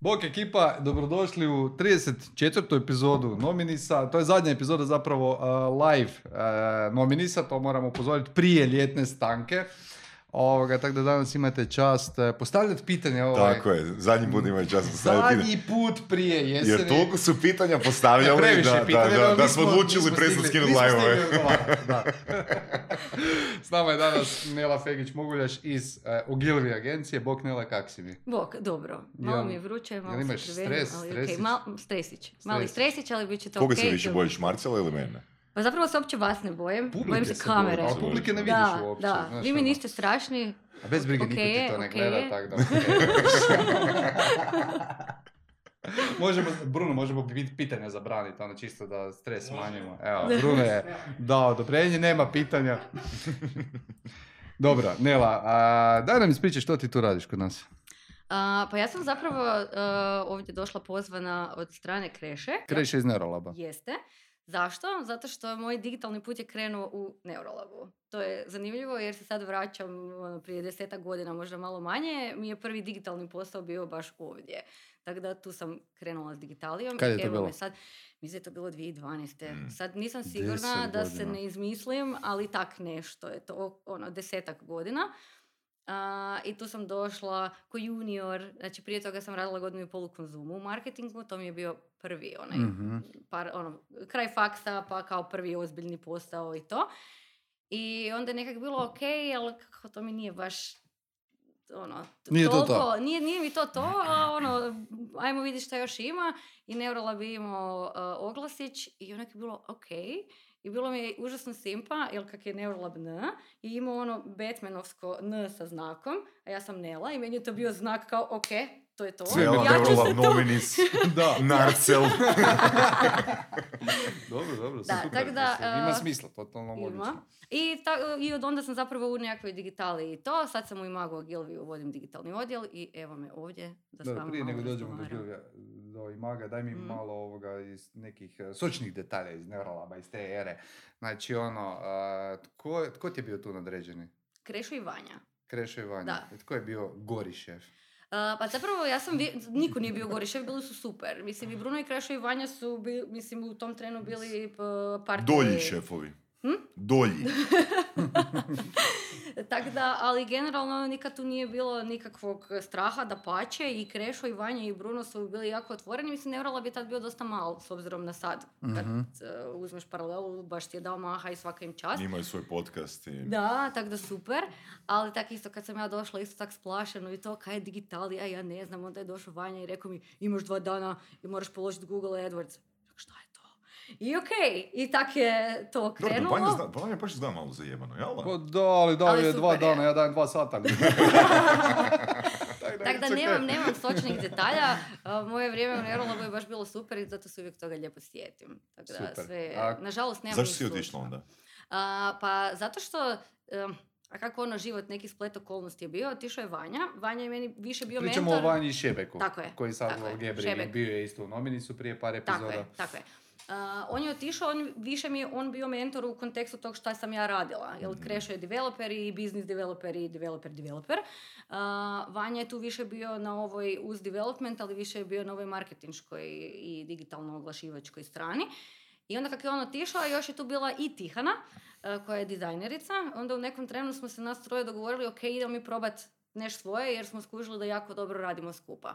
Bok ekipa, dobrodošli u 34. epizodu Nominisa. To je zadnja epizoda zapravo uh, live uh, Nominisa, to moramo upozoriti prije ljetne stanke. Ovoga, tako da danas imate čast uh, postavljati pitanje. Ovaj, Tako je, zadnji put imaju čast postavljati pitanje. Zadnji put prije jeseni. Jer toliko su pitanja postavljali Previše da, pitanja, da, da, da smo odlučili presno skinuti live. S nama je danas Nela Fegić-Moguljaš iz uh, Ogilvi agencije. Bok Nela, kak si mi? Bok, dobro. Malo Jel- mi je vruće, malo jel se imaš stres, ali stresić? okej, mal- stresić. Mali Stresić. ali bit će to Koga okej. se više bojiš, Marcela ili mene? Pa zapravo se uopće vas ne bojim, Publike bojim se se kamere. bojiš, a publike ne vidiš Da, uopće. da, znaš vi mi ono. niste strašni. A bez brige, niko Okej ti to ne okej gleda, tako da... možemo, Bruno, možemo biti pitanja zabraniti, ono čisto da stres smanjimo. Evo, Bruno je dao odobrenje, nema pitanja. Dobro, Nela, a, daj nam ispričaj što ti tu radiš kod nas. A, pa ja sam zapravo a, ovdje došla pozvana od strane Kreše. Kreše iz Neurolaba. Jeste. Zašto? Zato što moj digitalni put je krenuo u Neurolabu. To je zanimljivo jer se sad vraćam ono, prije desetak godina, možda malo manje. Mi je prvi digitalni posao bio baš ovdje. Tako da tu sam krenula s digitalijom. Kad je to bilo? me sad, mislim da je to bilo 2012. Mm. Sad nisam sigurna Deset da se ne izmislim, ali tak nešto je to, ono, desetak godina. A, I tu sam došla ko junior, znači prije toga sam radila godinu i pol u konzumu u marketingu, to mi je bio prvi onaj Mhm. par, ono, kraj faksa, pa kao prvi ozbiljni posao i to. I onda je nekak bilo ok, ali kako to mi nije baš ono, Nije to toliko, to. Nije, nije mi to to, a ono, ajmo vidjeti šta još ima. I Neurolab bi imao uh, oglasić i onak je bilo ok. I bilo mi je užasno simpa, jer kak je Neurolab N, i imao ono Batmanovsko N sa znakom, a ja sam Nela i meni je to bio znak kao ok, to je to. Cijela ja ću se Neurolab tu Nominis, Da, Narcel. dobro, dobro, Da, super. tak da, mislim, ima a, smisla, totalno Ima. logično. I, ta, I od onda sam zapravo u nekakvoj digitali i to. Sad sam u Imago Ogilvy, vodim digitalni odjel i evo me ovdje da vama prije nego dođemo do, razgovaram. Gilvija, do Imaga, daj mi Mhm. malo ovoga iz nekih eh, sočnih detalja iz Neurolaba, iz te ere. Znači, ono, a, tko, tko ti je bio tu nadređeni? Krešo i Vanja. Krešo i Vanja. Da. I Tko je bio gori šef? Pa zapravo ja sam, niko nije bio gori šef, bili su super. Mislim i Bruno i Krešo i Vanja su, bi, mislim u tom trenu bili partneri. Dolji šefovi. Hm? Dolji. Tako da, ali generalno nikad tu nije bilo nikakvog straha da pače i Krešo i Vanja i Bruno su bili jako otvoreni. Mislim, Neurolab je tad bio dosta mal s obzirom na sad. Kad Mhm. uh, uzmeš paralelu, baš ti je dao maha i svaka im čast. Imaju svoj podcast i... Da, tak da super, ali tak isto kad sam ja došla isto tak splašeno i to kaj je digitalija, ja ne znam, onda je došao Vanja i rekao mi imaš dva dana i moraš položiti Google AdWords. I okej, i tak je to Dobro, krenulo. Zna, Vanja baš izgleda malo zajebano, jel da? Pa da, ali da Ali je dva dana, ja dajem dva sata. Tako da nemam, nemam sočnih detalja. Moje vrijeme u Neurolabu je baš bilo super i zato se uvijek toga lijepo sjetim. Tako da Super. sve, A nažalost nemam Zašto si otišla onda? A, pa zato što, em, a kako ono život, neki splet okolnosti je bio, otišao je Vanja. Vanja je meni više bio Pričamo mentor. o Vanji i Šebeku. Tako je, Koji sad tako u je, Gebri Šebek. bio je isto u nominicu prije par Tako epizoda. je, tako je. A, on je otišao, on više mi je on bio mentor u kontekstu tog šta sam ja radila. Jer Mhm. Krešo je developer i business developer i developer developer. A, Vanja je tu više bio na ovoj uz development, ali više je bio na ovoj marketinškoj i digitalno oglašivačkoj strani. I onda kako je on otišao, još je tu bila i Tihana, a, koja je dizajnerica. Onda u nekom trenu smo se nas troje dogovorili, ok, idemo mi probat neš svoje, jer smo skužili da jako dobro radimo skupa.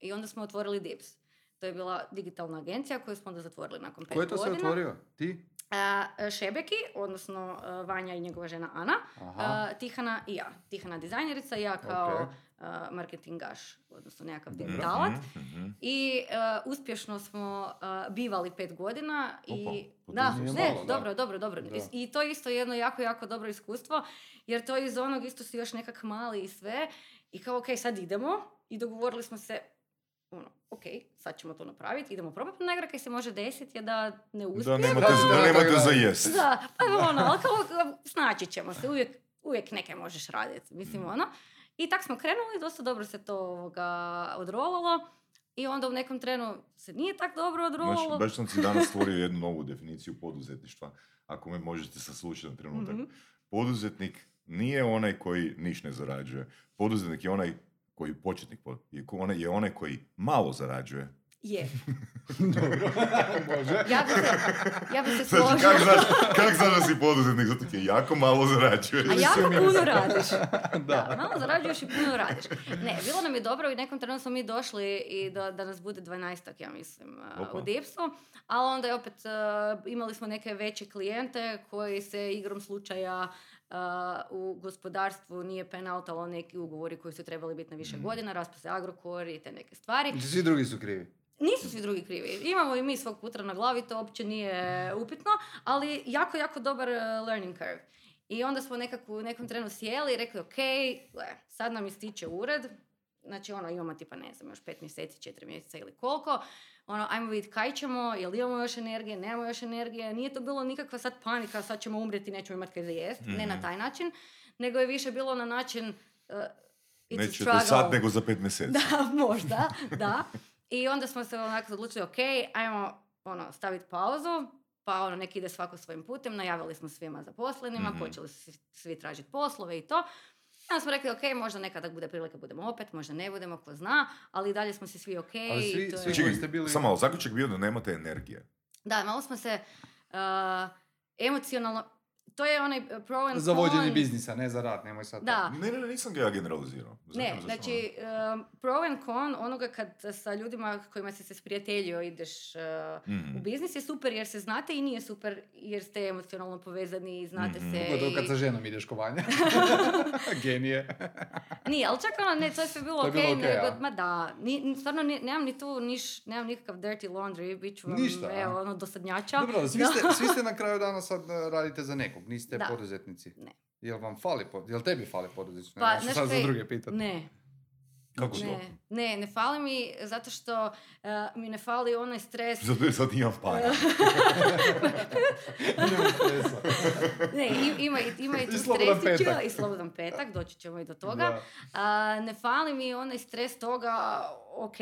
I onda smo otvorili Dips. To je bila digitalna agencija koju smo onda zatvorili nakon pet Ko je to godina. otvorio? Ti? A, Šebeki, odnosno a, Vanja i njegova žena Ana, Aha. a, Tihana i ja. Tihana dizajnerica i ja kao Ok. a, marketingaš, odnosno nekakav Mhm, digitalac. mhm. I uspješno smo bivali pet godina i... Opa, pa da, ne, malo, da. dobro, dobro, dobro. Da. I to je isto jedno jako, jako dobro iskustvo, jer to iz onog isto si još nekak mali i sve. I kao, ok, sad idemo i dogovorili smo se, ono, ok, sad ćemo to napraviti, idemo probati. Najgore kaj se može desiti je da ne Da uspijemo. nemate, Da, da, da da, nemate za jest. Da, pa ono, ali kao, snaći ćemo se, uvijek, uvijek neke možeš raditi, mislim ono. I tak smo krenuli, dosta dobro se to ovoga, odrolalo. I onda u nekom trenu se nije tak dobro odrolalo. Znači, baš sam si danas stvorio jednu novu definiciju poduzetništva. Ako me možete saslušati na trenutak. Mhm. poduzetnik nije onaj koji niš ne zarađuje. Poduzetnik je onaj koji početnik, je onaj- je onaj koji malo zarađuje. Je. Može. Ja bi se, ja bi se Znači, složila. kak znaš, kak znaš da si poduzetnik? Zato ti je jako malo zarađuje. A jako puno radiš. Da. da. malo zarađuješ i puno radiš. Ne, bilo nam je dobro i nekom trenutku smo mi došli i da, da nas bude 12 ja mislim, uh, Opa. u Dipsu. Ali onda je opet, uh, imali smo neke veće klijente koji se igrom slučaja uh, u gospodarstvu nije penautalo neki ugovori koji su trebali biti na više Mhm. godina, raspao se Agrokor i te neke stvari. Svi drugi su krivi. Nisu svi drugi krivi. Imamo i mi svog putra na glavi, to uopće nije upitno, ali jako, jako dobar uh, learning curve. I onda smo nekako u nekom trenu sjeli i rekli, ok, gle, sad nam ističe ured, znači ono, imamo tipa, ne znam, još pet mjeseci, četiri mjeseca ili koliko, ono, ajmo vidjeti kaj ćemo, jel imamo još energije, nemamo još energije, nije to bilo nikakva sad panika, sad ćemo umrijeti, nećemo imati kaj za jest, ne na Mhm. taj način, nego je više bilo na način, uh, Nećete struggle. sad nego za pet mjeseci. Da, možda, da. I onda smo se onako odlučili, ok, ajmo ono, staviti pauzu, pa ono, neki ide svako svojim putem, najavili smo svima zaposlenima, Mhm. počeli su svi tražiti poslove i to. I onda smo rekli, ok, možda nekada bude prilika, budemo opet, možda ne budemo, ko zna, ali dalje smo si svi ok. Ali svi- to je- svi- Čekaj, ste bili- samo malo, zaključak bio da nemate energije. Da, malo smo se uh, emocionalno, to je onaj uh, pro and Za vođenje con. biznisa, ne za rad, nemoj sad. Da, Ne, ne, ne, nisam ga ja generalizirao. Znam Ne, znači um, pro and con onoga kad sa ljudima kojima si se sprijateljio ideš uh, Mhm. u biznis je super jer se znate i nije super jer ste emocionalno povezani i znate Mhm. se. Pogotovo i- kad sa ženom ideš kovanja. Genije. Nije, ali čak ono, ne, to je sve bilo To je ok, bilo okej, nego, ma da, ni, stvarno ni- nemam ni tu, niš, nemam nikakav dirty laundry, bit ću vam, Ništa, evo, ono, dosadnjača. Dobro, svi ste, svi ste na kraju dana sad eh, radite za nekog, niste Da. poduzetnici. Ne. Jel vam fali, pod- jel tebi fali poduzetnici? Pa, Ne, znaš sad za druge pitat. Ne, Kako to? ne, ne, ne fali mi zato što uh, mi ne fali onaj stres Zato jer sad imam stresa. Ne, ima, i- ima i tu petak. i slobodan petak, doći ćemo i do toga. A, ne fali mi onaj stres toga, ok,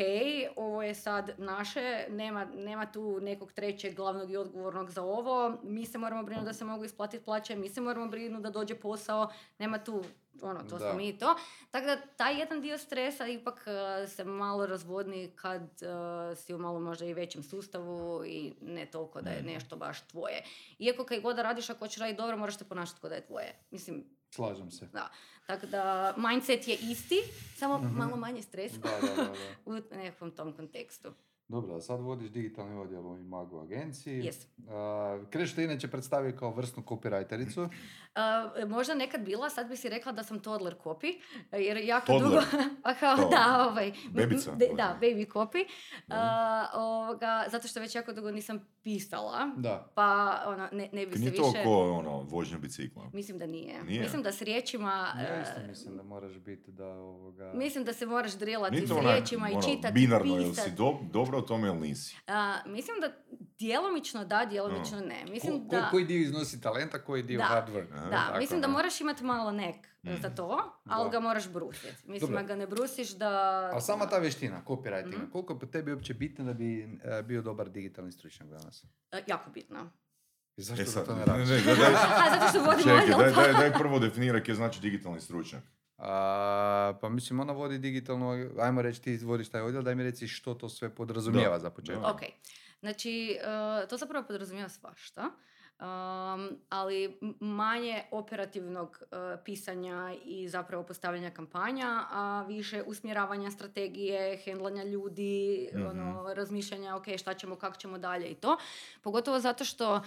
ovo je sad naše, nema, nema tu nekog trećeg glavnog i odgovornog za ovo, mi se moramo brinuti da se mogu isplatiti plaće, mi se moramo brinuti da dođe posao, nema tu, ono, to Da. smo mi i to. Tako da taj jedan dio stresa ipak uh, se malo razvodni kad uh, si u malo možda i većem sustavu i ne toliko da je nešto baš tvoje. Iako kaj god da radiš, ako hoćeš raditi dobro, moraš te ponašati kao da je tvoje. Mislim, Slažem se. da. Tako da, mindset je isti, samo malo manje stresa Da, da, da, da. u nekakvom tom kontekstu. Dobro, a sad vodiš digitalni odjel u Imago agenciji. Yes. Uh, Kreš te inače predstavi kao vrsnu copywritericu. Uh, možda nekad bila, sad bi si rekla da sam toddler copy, jer jako Toddler? dugo... A kao, Kao da, ovaj... bebica? de- da, baby copy. Uh, ovoga, zato što već jako dugo nisam pisala, Da. pa ono, ne, ne bi se Nije više... to ko ono, vožnja bicikla. Mislim da nije. Nije? Mislim da s riječima... Ja isto uh, mislim da moraš biti da ovoga... Mislim da se moraš drilati Nije s to riječima i ono, čitati, binarno, jel pisat. si do, dobro o tome ili nisi? A, mislim da djelomično da, djelomično ne. Mislim Ko- ko- da... koji dio iznosi talenta, koji dio Da. hard work. Aha. Da, Tako, mislim da ne? moraš imati malo nek za to, ali Da. ga moraš brusiti. Mislim, ako ga ne brusiš da... A sama ta vještina, copywritinga, Mhm. koliko je po tebi uopće bitna da bi e, bio dobar digitalni stručnjak danas? E, jako bitno. I zašto E da sad, to ne ne, radiš? ne, daj, daj, A, zato što vodim čekaj, daj, daj, daj prvo definiraj kaj znači digitalni stručnjak. A, pa mislim, ona vodi digitalno, ajmo reći ti vodiš taj odjel, daj mi reci što to sve podrazumijeva Da, za početak. Ok, znači e, to zapravo podrazumijeva svašta, um, ali manje operativnog e, pisanja i zapravo postavljanja kampanja, a više usmjeravanja strategije, hendlanja ljudi, Mhm. ono, razmišljanja ok, šta ćemo, kako ćemo dalje i to. Pogotovo zato što um,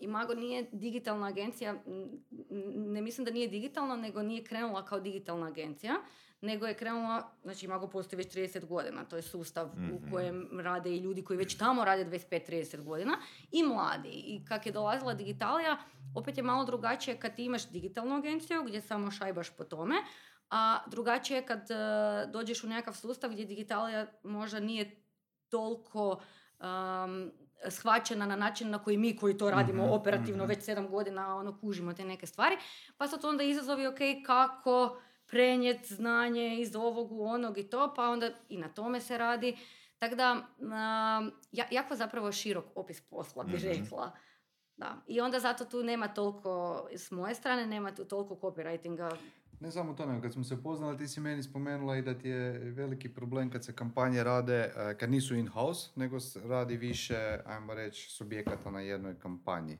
Imago nije digitalna agencija, ne mislim da nije digitalna, nego nije krenula kao digitalna agencija, nego je krenula, znači Imago postoji već 30 godina, to je sustav Mhm. u kojem rade i ljudi koji već tamo rade 25-30 godina i mladi. I kak je dolazila digitalija, opet je malo drugačije kad ti imaš digitalnu agenciju gdje samo šajbaš po tome, a drugačije je kad e, dođeš u nekakav sustav gdje digitalija možda nije toliko um, shvaćena na način na koji mi koji to radimo Mhm, operativno mhm. već sedam godina ono kužimo te neke stvari pa to onda izazovi ok kako prenijeti znanje iz ovog u onog i to pa onda i na tome se radi tako da ja- jako zapravo širok opis posla bih Mhm. rekla Da. I onda zato tu nema toliko, s moje strane, nema tu toliko copywritinga. Ne samo to, nego kad smo se poznali, ti si meni spomenula i da ti je veliki problem kad se kampanje rade, eh, kad nisu in-house, nego radi više, ajmo reći, subjekata na jednoj kampanji.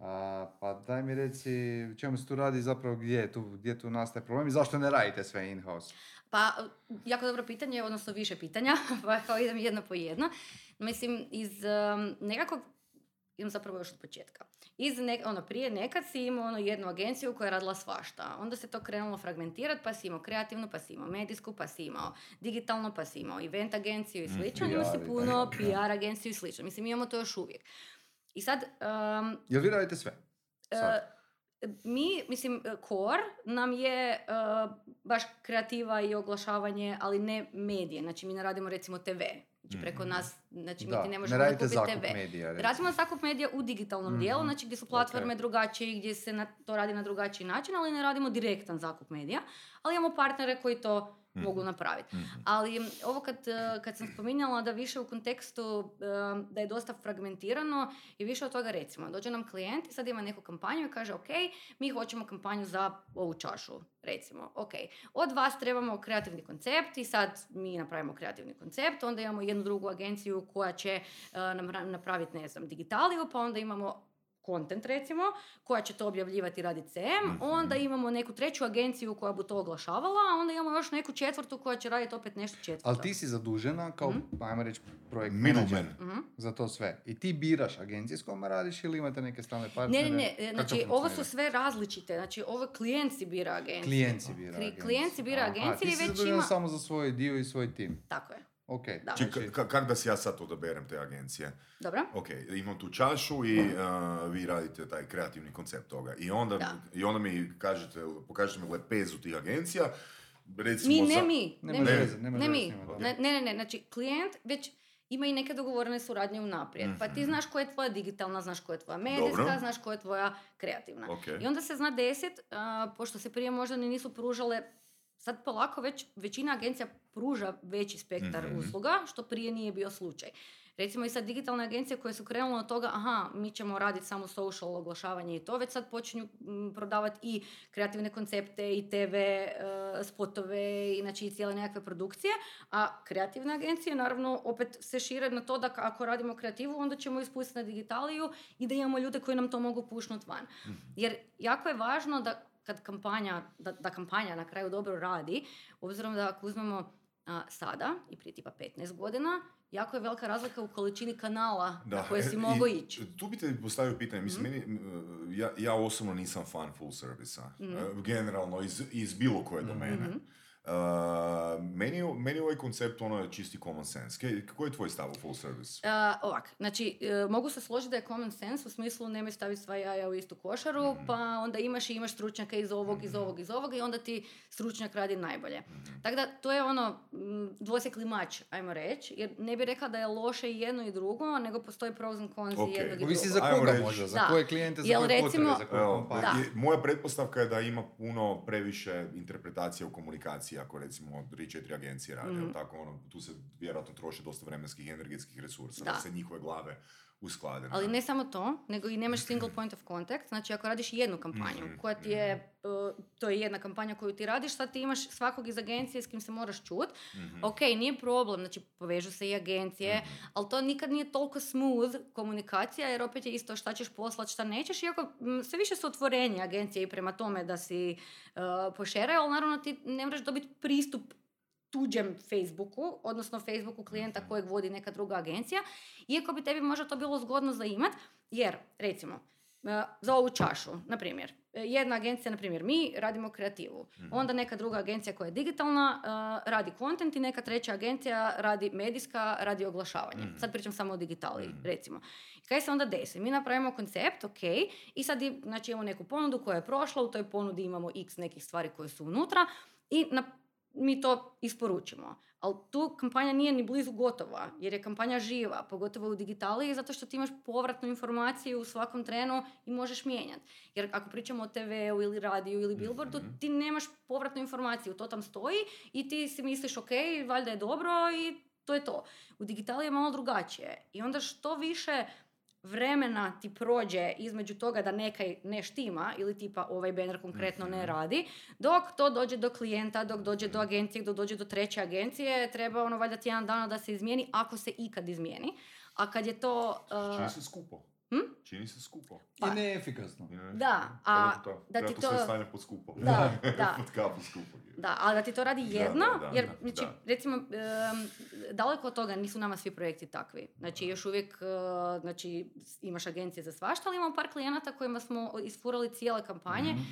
A, pa daj mi reci, čemu se tu radi zapravo, gdje, je tu, gdje tu nastaje problem i zašto ne radite sve in-house? Pa, jako dobro pitanje, odnosno više pitanja, pa kao idem jedno po jedno. Mislim, iz um, nekakvog, idem zapravo još od početka. Iz ne, ono, prije nekad si imao ono, jednu agenciju koja je radila svašta. Onda se to krenulo fragmentirati, pa si imao kreativnu, pa si imao medijsku, pa si imao digitalno, pa si imao event agenciju i Mm, slično. PR Imao si puno PR agenciju i slično. Mislim, imamo to još uvijek. I sad, um, Jel vi radite sve? Sad. E, mi, mislim, core nam je e, baš kreativa i oglašavanje, ali ne medije. Znači, mi ne radimo recimo TV. Znači, preko Mhm. nas, znači, mi da, ti ne ne možemo radite kupiti TV. medija. Radimo zakup medija u digitalnom dijelu, Mhm. znači gdje su platforme Ok. drugačije, gdje se na, to radi na drugačiji način, ali ne radimo direktan zakup medija. Ali imamo partnere koji to Mhm. mogu napraviti. Mhm. Ali ovo kad, kad sam spominjala da više u kontekstu da je dosta fragmentirano i više od toga recimo, dođe nam klijent i sad ima neku kampanju i kaže ok, mi hoćemo kampanju za ovu čašu, recimo, ok. Od vas trebamo kreativni koncept i sad mi napravimo kreativni koncept, onda imamo jednu drugu agenciju koja će namra- napraviti, ne znam, digitaliju, pa onda imamo content recimo, koja će to objavljivati i raditi CM, Mhm. onda imamo neku treću agenciju koja bi to oglašavala, a onda imamo još neku četvrtu koja će raditi opet nešto četvrto. Ali ti si zadužena kao, Mhm. ajmo reći, projekt manager Mhm. za to sve. I ti biraš agencije s kojima radiš ili imate neke stalne Ne, partnere? ne, ne, Kako znači ovo su sve različite, znači ovo klijent si bira agenciju. Klijent si bira agenciju. klijent si bira Aha, agenciju ti i si već zadužena ima- samo za svoj dio i svoj tim. Tako je, Ok. Da. Či- Znači, ka- kak da si ja sad odaberem te agencije? dobro? Ok, imam tu čašu i uh, vi radite taj kreativni koncept toga. I onda, Da. i onda mi kažete, pokažete mi lepezu tih agencija. Recimo Mi, ne za- mi, ne, veze, nema Ne veze mi. Ne, ne, ne, ne, znači klijent već ima i neke dogovorene suradnje unaprijed. Pa ti Mhm. znaš koja je tvoja digitalna, znaš koja je tvoja medijska, Dobro. znaš koja je tvoja kreativna. Ok. I onda se zna desit, a, pošto se prije možda ni nisu pružale, sad polako već većina agencija pruža veći spektar Mhm. usluga, što prije nije bio slučaj. Recimo i sad digitalne agencije koje su krenule od toga, aha, mi ćemo raditi samo social oglašavanje i to, već sad počinju prodavati i kreativne koncepte i TV e, spotove i znači i cijele nekakve produkcije, a kreativne agencije naravno opet se šire na to da ako radimo kreativu onda ćemo ispustiti na digitaliju i da imamo ljude koji nam to mogu pušnut van. Jer jako je važno da kad kampanja, da, da kampanja na kraju dobro radi, obzirom da ako uzmemo sada i prije tipa 15 godina, jako je velika razlika u količini kanala na koje si e, mogao i ići. Tu bi te postavio pitanje, mislim, meni, m, ja, ja osobno nisam fan full servisa, Mhm. e, generalno iz, iz bilo koje domene. Mhm. Uh, meni, meni ovaj koncept ono je čisti common sense. Koji je tvoj stav u full service? A, ovak, znači, e, mogu se složiti da je common sense u smislu nemoj staviti sva jaja u istu košaru, Mhm. pa onda imaš i imaš stručnjaka iz ovog, iz ovog, iz ovog i onda ti stručnjak radi najbolje. Mhm. Tako da, to je ono m, dvosjekli mač, ajmo reći, jer ne bi rekla da je loše i jedno i drugo, nego postoji pros and cons Ok. i jednog i Ovisi drugog. za koga možda, za Da. koje klijente, za Jel koje recimo- potrebe, za koju Evo, kompaniju. Da. je- moja pretpostavka je da ima puno previše interpretacija u komunikaciji ako recimo 3-4 agencije rade, jel tako ono, tu se vjerojatno troši dosta vremenskih i energetskih resursa da, Da. se njihove glave usklade. Ali ne samo to, nego i nemaš single point of contact. Znači, ako radiš jednu kampanju, Mhm, koja ti je, uh, to je jedna kampanja koju ti radiš, sad ti imaš svakog iz agencije s kim se moraš čut. Mhm. Ok, nije problem, znači povežu se i agencije, ali to nikad nije toliko smooth komunikacija, jer opet je isto šta ćeš poslat, šta nećeš, iako m, sve više su otvorenje agencije i prema tome da si uh, pošeraju, ali naravno ti ne moraš dobiti pristup tuđem Facebooku, odnosno Facebooku klijenta kojeg vodi neka druga agencija, iako bi tebi možda to bilo zgodno za imat, jer, recimo, e, za ovu čašu, na primjer, e, jedna agencija, na primjer, mi radimo kreativu, onda neka druga agencija koja je digitalna e, radi content i neka treća agencija radi medijska, radi oglašavanje. Sad pričam samo o digitali, recimo. I kaj se onda desi? Mi napravimo koncept, ok, i sad znači, imamo neku ponudu koja je prošla, u toj ponudi imamo x nekih stvari koje su unutra i na mi to isporučimo. Ali tu kampanja nije ni blizu gotova, jer je kampanja živa, pogotovo u digitaliji, zato što ti imaš povratnu informaciju u svakom trenu i možeš mijenjati. Jer ako pričamo o TV-u ili radiju ili billboardu, ti nemaš povratnu informaciju, to tam stoji i ti si misliš ok, valjda je dobro i to je to. U digitaliji je malo drugačije. I onda što više vremena ti prođe između toga da nekaj ne štima ili tipa ovaj banner konkretno ne Mhm. radi, dok to dođe do klijenta, dok dođe do agencije, dok dođe do treće agencije, treba ono valjda tjedan dana da se izmijeni, ako se ikad izmijeni. A kad je to... uh, skupo. Hm? Čini se skupo. Pa- I neefikasno. Da, a to- da ti to to- sve stavljati pod skupo. Da, da. pod kapu skupo. Da, ali da ti to radi Da, jedno, da, da, jer da, znači, da. recimo, em, daleko od toga nisu nama svi projekti takvi. Znači, još uvijek, e, znači, imaš agencije za svašta, ali imamo par klijenata kojima smo isfurali cijele kampanje Mhm.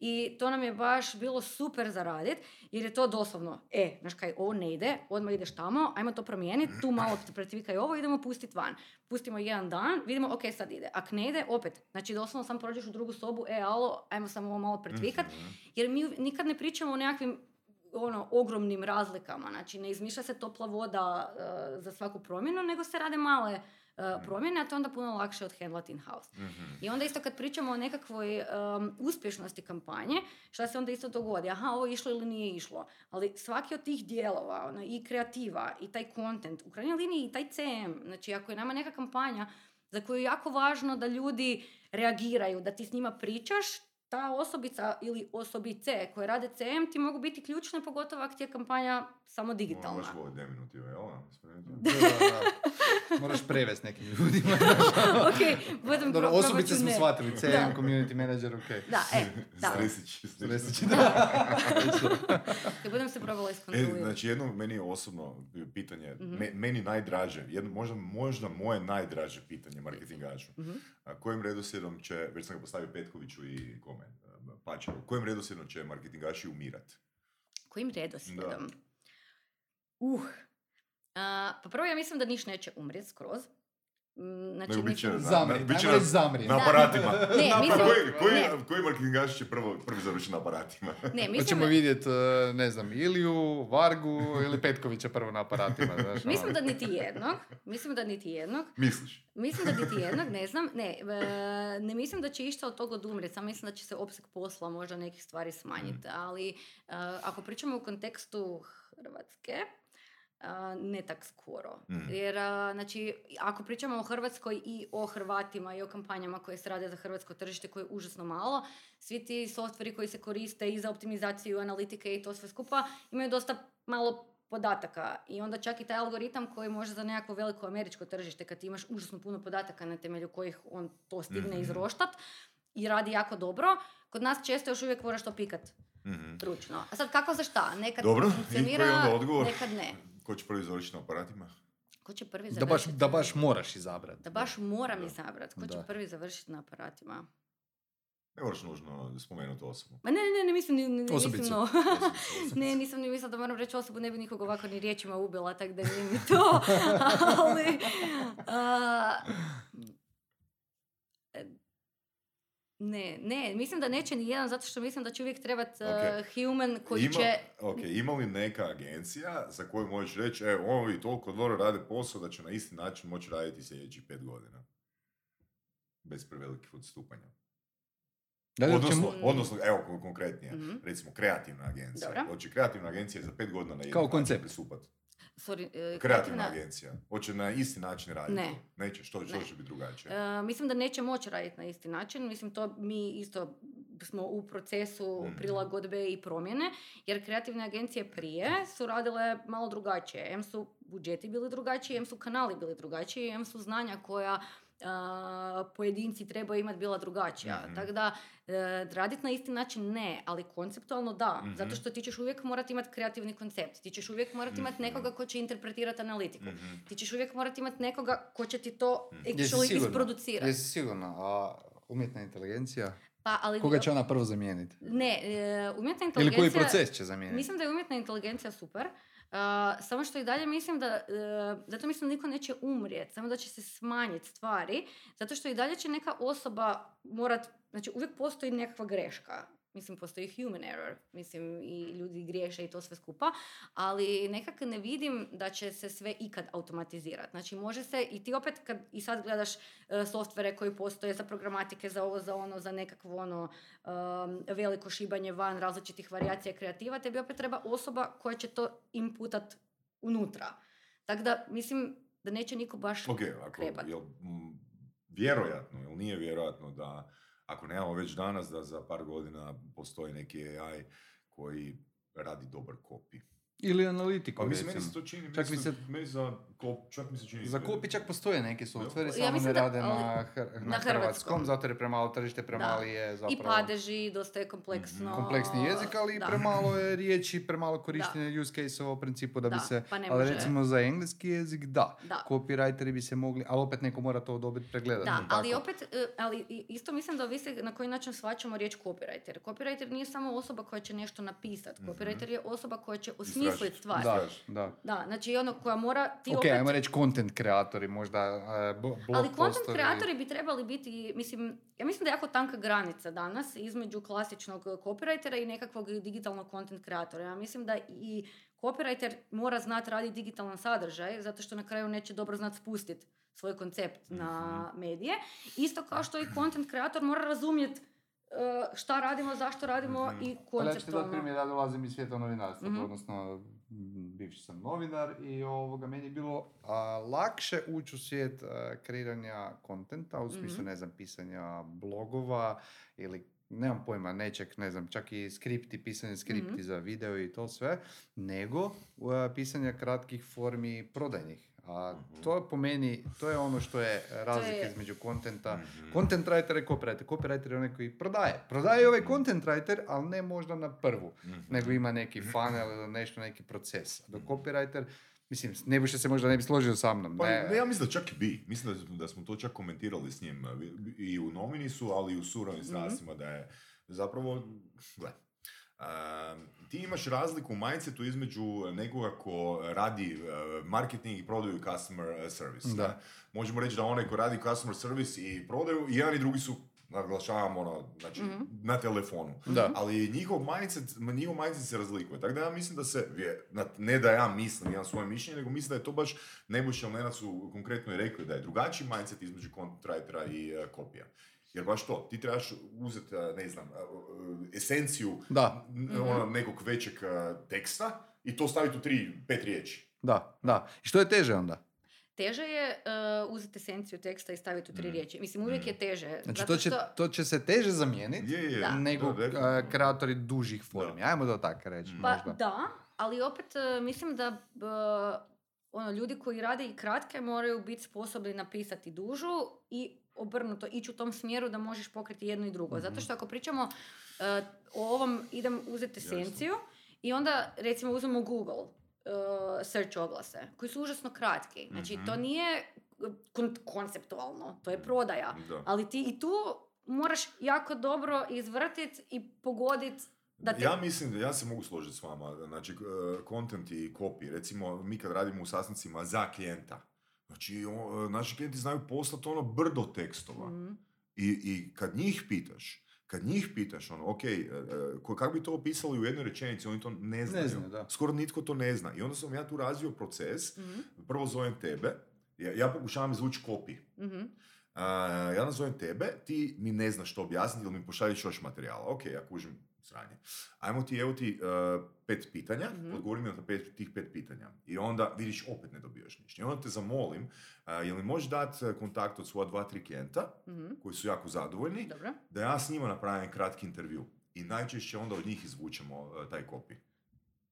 I to nam je baš bilo super za radit, jer je to doslovno, e, znaš kaj, ovo ne ide, odmah ideš tamo, ajmo to promijeniti, tu malo pretvikaj ovo, idemo pustiti van. Pustimo jedan dan, vidimo, ok, sad ide. Ak ne ide, opet, znači doslovno sam prođeš u drugu sobu, e, alo, ajmo samo ovo malo pretvikat, Mhm. jer mi nikad ne pričamo o nekakvim ono, ogromnim razlikama. Znači, ne izmišlja se topla voda e, za svaku promjenu, nego se rade male e, promjene, a to je onda puno lakše od handlat in-house. Mhm. I onda isto kad pričamo o nekakvoj em, uspješnosti kampanje, šta se onda isto dogodi? Aha, ovo je išlo ili nije išlo. Ali svaki od tih dijelova, ono, i kreativa, i taj content, u krajnjoj liniji i taj CM, znači ako je nama neka kampanja za koju je jako važno da ljudi reagiraju, da ti s njima pričaš, ta osobica ili osobice koje rade CM ti mogu biti ključne, pogotovo ako ti je kampanja samo digitalna. Moraš ovo deminutive, jel? Spremno. Da, da, da. Moraš prevesti nekim ljudima. ok, budem Dobro, pro- osobice smo ne. shvatili. CM, Da. community manager, ok. Da, e, da. Stresić. Stresić, Kad budem se probala E, iskontrolirati. znači jedno meni je osobno pitanje, Mhm. me- meni najdraže, jedno, možda, možda moje najdraže pitanje marketingaču. Mhm. A kojim redoslijedom će, već sam ga postavio Petkoviću i kome, a, Pačevu, kojim redoslijedom će marketingaši umirat? Kojim redoslijedom? Uh. A, pa prvo ja mislim da niš neće umrijeti skroz. Mm, Znači, na- Zamri, na- bit će ajmo na- zamri. Na Da. aparatima. Ne, Na mislim- koji, koji, ne. koji marketingaš će prvo, prvi završiti na aparatima? ne, Pa mislim, ćemo da, vidjeti, e, ne znam, Iliju, Vargu ili Petkovića prvo na aparatima. Znaš, ono. mislim da niti jednog. Mislim da niti jednog. Misliš? Mislim da niti jednog, ne znam. Ne, e, ne mislim da će išta od toga odumrijeti. Samo mislim da će se opseg posla možda nekih stvari smanjiti. Ali e, ako pričamo u kontekstu Hrvatske, ne tak skoro. Mhm. Jer, znači, ako pričamo o Hrvatskoj i o Hrvatima i o kampanjama koje se rade za hrvatsko tržište koje je užasno malo, svi ti softveri koji se koriste i za optimizaciju analitike i to sve skupa imaju dosta malo podataka i onda čak i taj algoritam koji može za nekakvo veliko američko tržište kad ti imaš užasno puno podataka na temelju kojih on to stigne Mhm. izroštat i radi jako dobro, kod nas često još uvijek moraš to pikat Mhm. ručno. A sad kako za šta? Nekad Dobro, funkcionira, nekad ne. Ko će prvi završiti na aparatima? Ko će prvi Da baš, završiti? da baš moraš izabrati. Da baš moram izabrati. Ko će Da. prvi završiti na aparatima? Ne moraš nužno spomenuti osobu. Ma ne, ne, ne, ne mislim, ni- ni- ne Osobicu. mislim no. Osobicu. ne, nisam ni mislila da moram reći osobu, ne bi nikog ovako ni riječima ubila, tako da nije mi to. Ali, e, ne, ne, mislim da neće ni jedan, zato što mislim da će uvijek trebat Ok. human koji ima, će... Ok, ima li neka agencija za koju možeš reći, e, ovi toliko dobro rade posao da će na isti način moći raditi sljedećih pet godina? Bez prevelikih odstupanja. Da li Odnosno, uopće mo- odnosno, evo kon- konkretnije, Mhm. recimo kreativna agencija. Dobro. Hoće kreativna agencija za pet godina na jedan Kao koncept. pristupat. Sorry, e, Kreativna agencija. Hoće na isti način raditi. Ne. Neće, što, što Ne. će biti drugačije? E, mislim da neće moći raditi na isti način. Mislim, to mi isto smo u procesu Mhm. prilagodbe i promjene, jer kreativne agencije prije su radile malo drugačije. M su budžeti bili drugačiji, M su kanali bili drugačiji, M su znanja koja pojedinci trebaju imati bila drugačija. Mhm. Tako da, e, raditi na isti način ne, ali konceptualno da. Mhm. Zato što ti ćeš uvijek morati imati kreativni koncept. Ti ćeš uvijek morati imati Mhm. nekoga ko će interpretirati analitiku. Mhm. Ti ćeš uvijek morati imati nekoga ko će ti to Mhm. Actually isproducirati. Jesi sigurna, a umjetna inteligencija? Pa, ali, Koga će ona prvo zamijeniti? Ne, e, umjetna Ili inteligencija... koji proces će zamijeniti? Mislim da je umjetna inteligencija super, a, samo što i dalje mislim da, e, zato mislim da niko neće umrijeti, samo da će se smanjiti stvari, zato što i dalje će neka osoba morat, znači uvijek postoji nekakva greška, mislim postoji human error, mislim i ljudi griješe i to sve skupa, ali nekako ne vidim da će se sve ikad automatizirati. Znači može se i ti opet kad i sad gledaš e, softvere koji postoje za programatike, za ovo, za ono, za nekakvo ono um, veliko šibanje van različitih varijacija kreativa, tebi opet treba osoba koja će to inputat unutra. Tako da mislim da neće niko baš Ok, ako, jel, mm, vjerojatno, ili nije vjerojatno da ako nemamo već danas da za par godina postoji neki AI koji radi dobar kopi. Ili analitiku, Pa mislim, meni se to čini, Čak meni mi se, se- meni za kop, čak mi se čini... Za kopi čak postoje neki softveri, Ja samo mislim ne da- rade na, hr- na, na hrvatskom, hrvatskom. zato jer je premalo tržište, premali je zapravo I padeži, dosta je kompleksno. kompleksni jezik, ali i Da. premalo je riječi, premalo korištenja use case u principu da bi Da, se... pa ne ali recimo za engleski jezik da. Da. Copywriteri bi se mogli, ali opet neko mora to dobiti pregledati. Da, ali tako? opet, e, ali isto mislim da ovisi na koji način shvaćamo riječ copywriter. Copywriter nije samo osoba koja će nešto napisati. Copywriter je osoba koja će osmisliti Istražiti. stvar. Da, da. Da, znači ono koja mora ti ok, opet... ajmo reći content kreatori, možda uh, blog Ali content kreatori bi trebali biti, mislim, ja mislim da je jako tanka granica danas između klasičnog copywritera i nekakvog digitalnog content kreatora. Ja mislim da i copywriter mora znati raditi digitalan sadržaj, zato što na kraju neće dobro znati spustiti svoj koncept na Mhm. medije. Isto kao što i content kreator mora razumjeti šta radimo, zašto radimo Mhm. i Ali ja ću konceptualno. primjer, ja dolazim iz svijeta novinarstva, Mhm. odnosno bivši sam novinar i ovoga, meni je bilo a, lakše ući u svijet a, kreiranja kontenta, u smislu, Mhm. ne znam, pisanja blogova ili nemam pojma, nečeg, ne znam, čak i skripti, pisanje skripti Mhm. za video i to sve, nego a, pisanja kratkih formi prodajnih. A Mhm. to je po meni, to je ono što je razlika je- između kontenta Mhm. Content writer i copywriter. Copywriter je onaj koji prodaje. Prodaje ovaj content writer, ali ne možda na prvu. Mhm. Nego ima neki funnel ili nešto, neki proces. Dok copywriter, mislim, Nebuše se možda ne bi složio sa mnom. Pa, ne, ne, ja mislim da čak i bi. Mislim da, da smo to čak komentirali s njim uh, i u Nominisu, ali i u surovim strastima da je zapravo, gle, um, ti imaš razliku u mindsetu između nekoga ko radi uh, marketing i prodaju i customer uh, service. Da. ne? Možemo reći da onaj ko radi customer service i prodaju, i jedan i drugi su naglašavam ono, znači, Mhm. na telefonu. Da. Ali njihov mindset, njihov mindset se razlikuje. Tako da ja mislim da se, ne da ja mislim, imam svoje mišljenje, nego mislim da je to baš Nebuš i Lenac su konkretno i rekli da je drugačiji mindset između content writera i uh, kopija. Jer baš to, ti trebaš uzeti, uh, ne znam, uh, uh, esenciju Da, ono, nekog većeg uh, teksta i to staviti u tri, pet riječi. da, da. I što je teže onda? Teže je uh, uzeti esenciju teksta i staviti u tri Mm. riječi. Mislim, uvijek Mm. je teže. Znači, zato to će, što- to će se teže zamijeniti Je, je, Da. nego da, a, kreatori dužih formi. Ajmo to tako reći. Mm. Pa možda. da, ali opet e, mislim da ono, ljudi koji rade i kratke moraju biti sposobni napisati dužu i obrnuto ići u tom smjeru da možeš pokriti jedno i drugo. Zato što ako pričamo e, o ovom, idem uzeti Jasno. esenciju i onda recimo uzmemo Google e, search oglase koji su užasno kratki. Znači Mhm. to nije kon- konceptualno, to je prodaja. Da. Ali ti i tu moraš jako dobro izvrtiti i pogoditi da te... Ja mislim da ja se mogu složiti s vama. Znači, eh, content i copy. Recimo, mi kad radimo u sastancima za klijenta, znači, o- naši klijenti znaju poslati ono brdo tekstova. Mhm. I, I kad njih pitaš, kad njih pitaš, ono, ok, kako bi to opisali u jednoj rečenici, oni to ne znaju. znaju, da. Skoro nitko to ne zna. I onda sam ja tu razvio proces, Mhm. prvo zovem tebe, ja, ja pokušavam izvući. Mhm. Uh, ja nazovem tebe, ti mi ne znaš što objasniti ili mi pošalješ još materijala. Ok, ja kužim sranje. Ajmo ti, evo ti uh, pet pitanja, Mhm. odgovori mi na pet, tih pet pitanja. I onda vidiš, opet ne dobijaš ništa. I onda te zamolim, uh, jel mi možeš dati uh, kontakt od svoja dva, tri klijenta, Mhm. koji su jako zadovoljni, Dobro. da ja s njima napravim kratki intervju. I najčešće onda od njih izvučemo uh, taj kopij.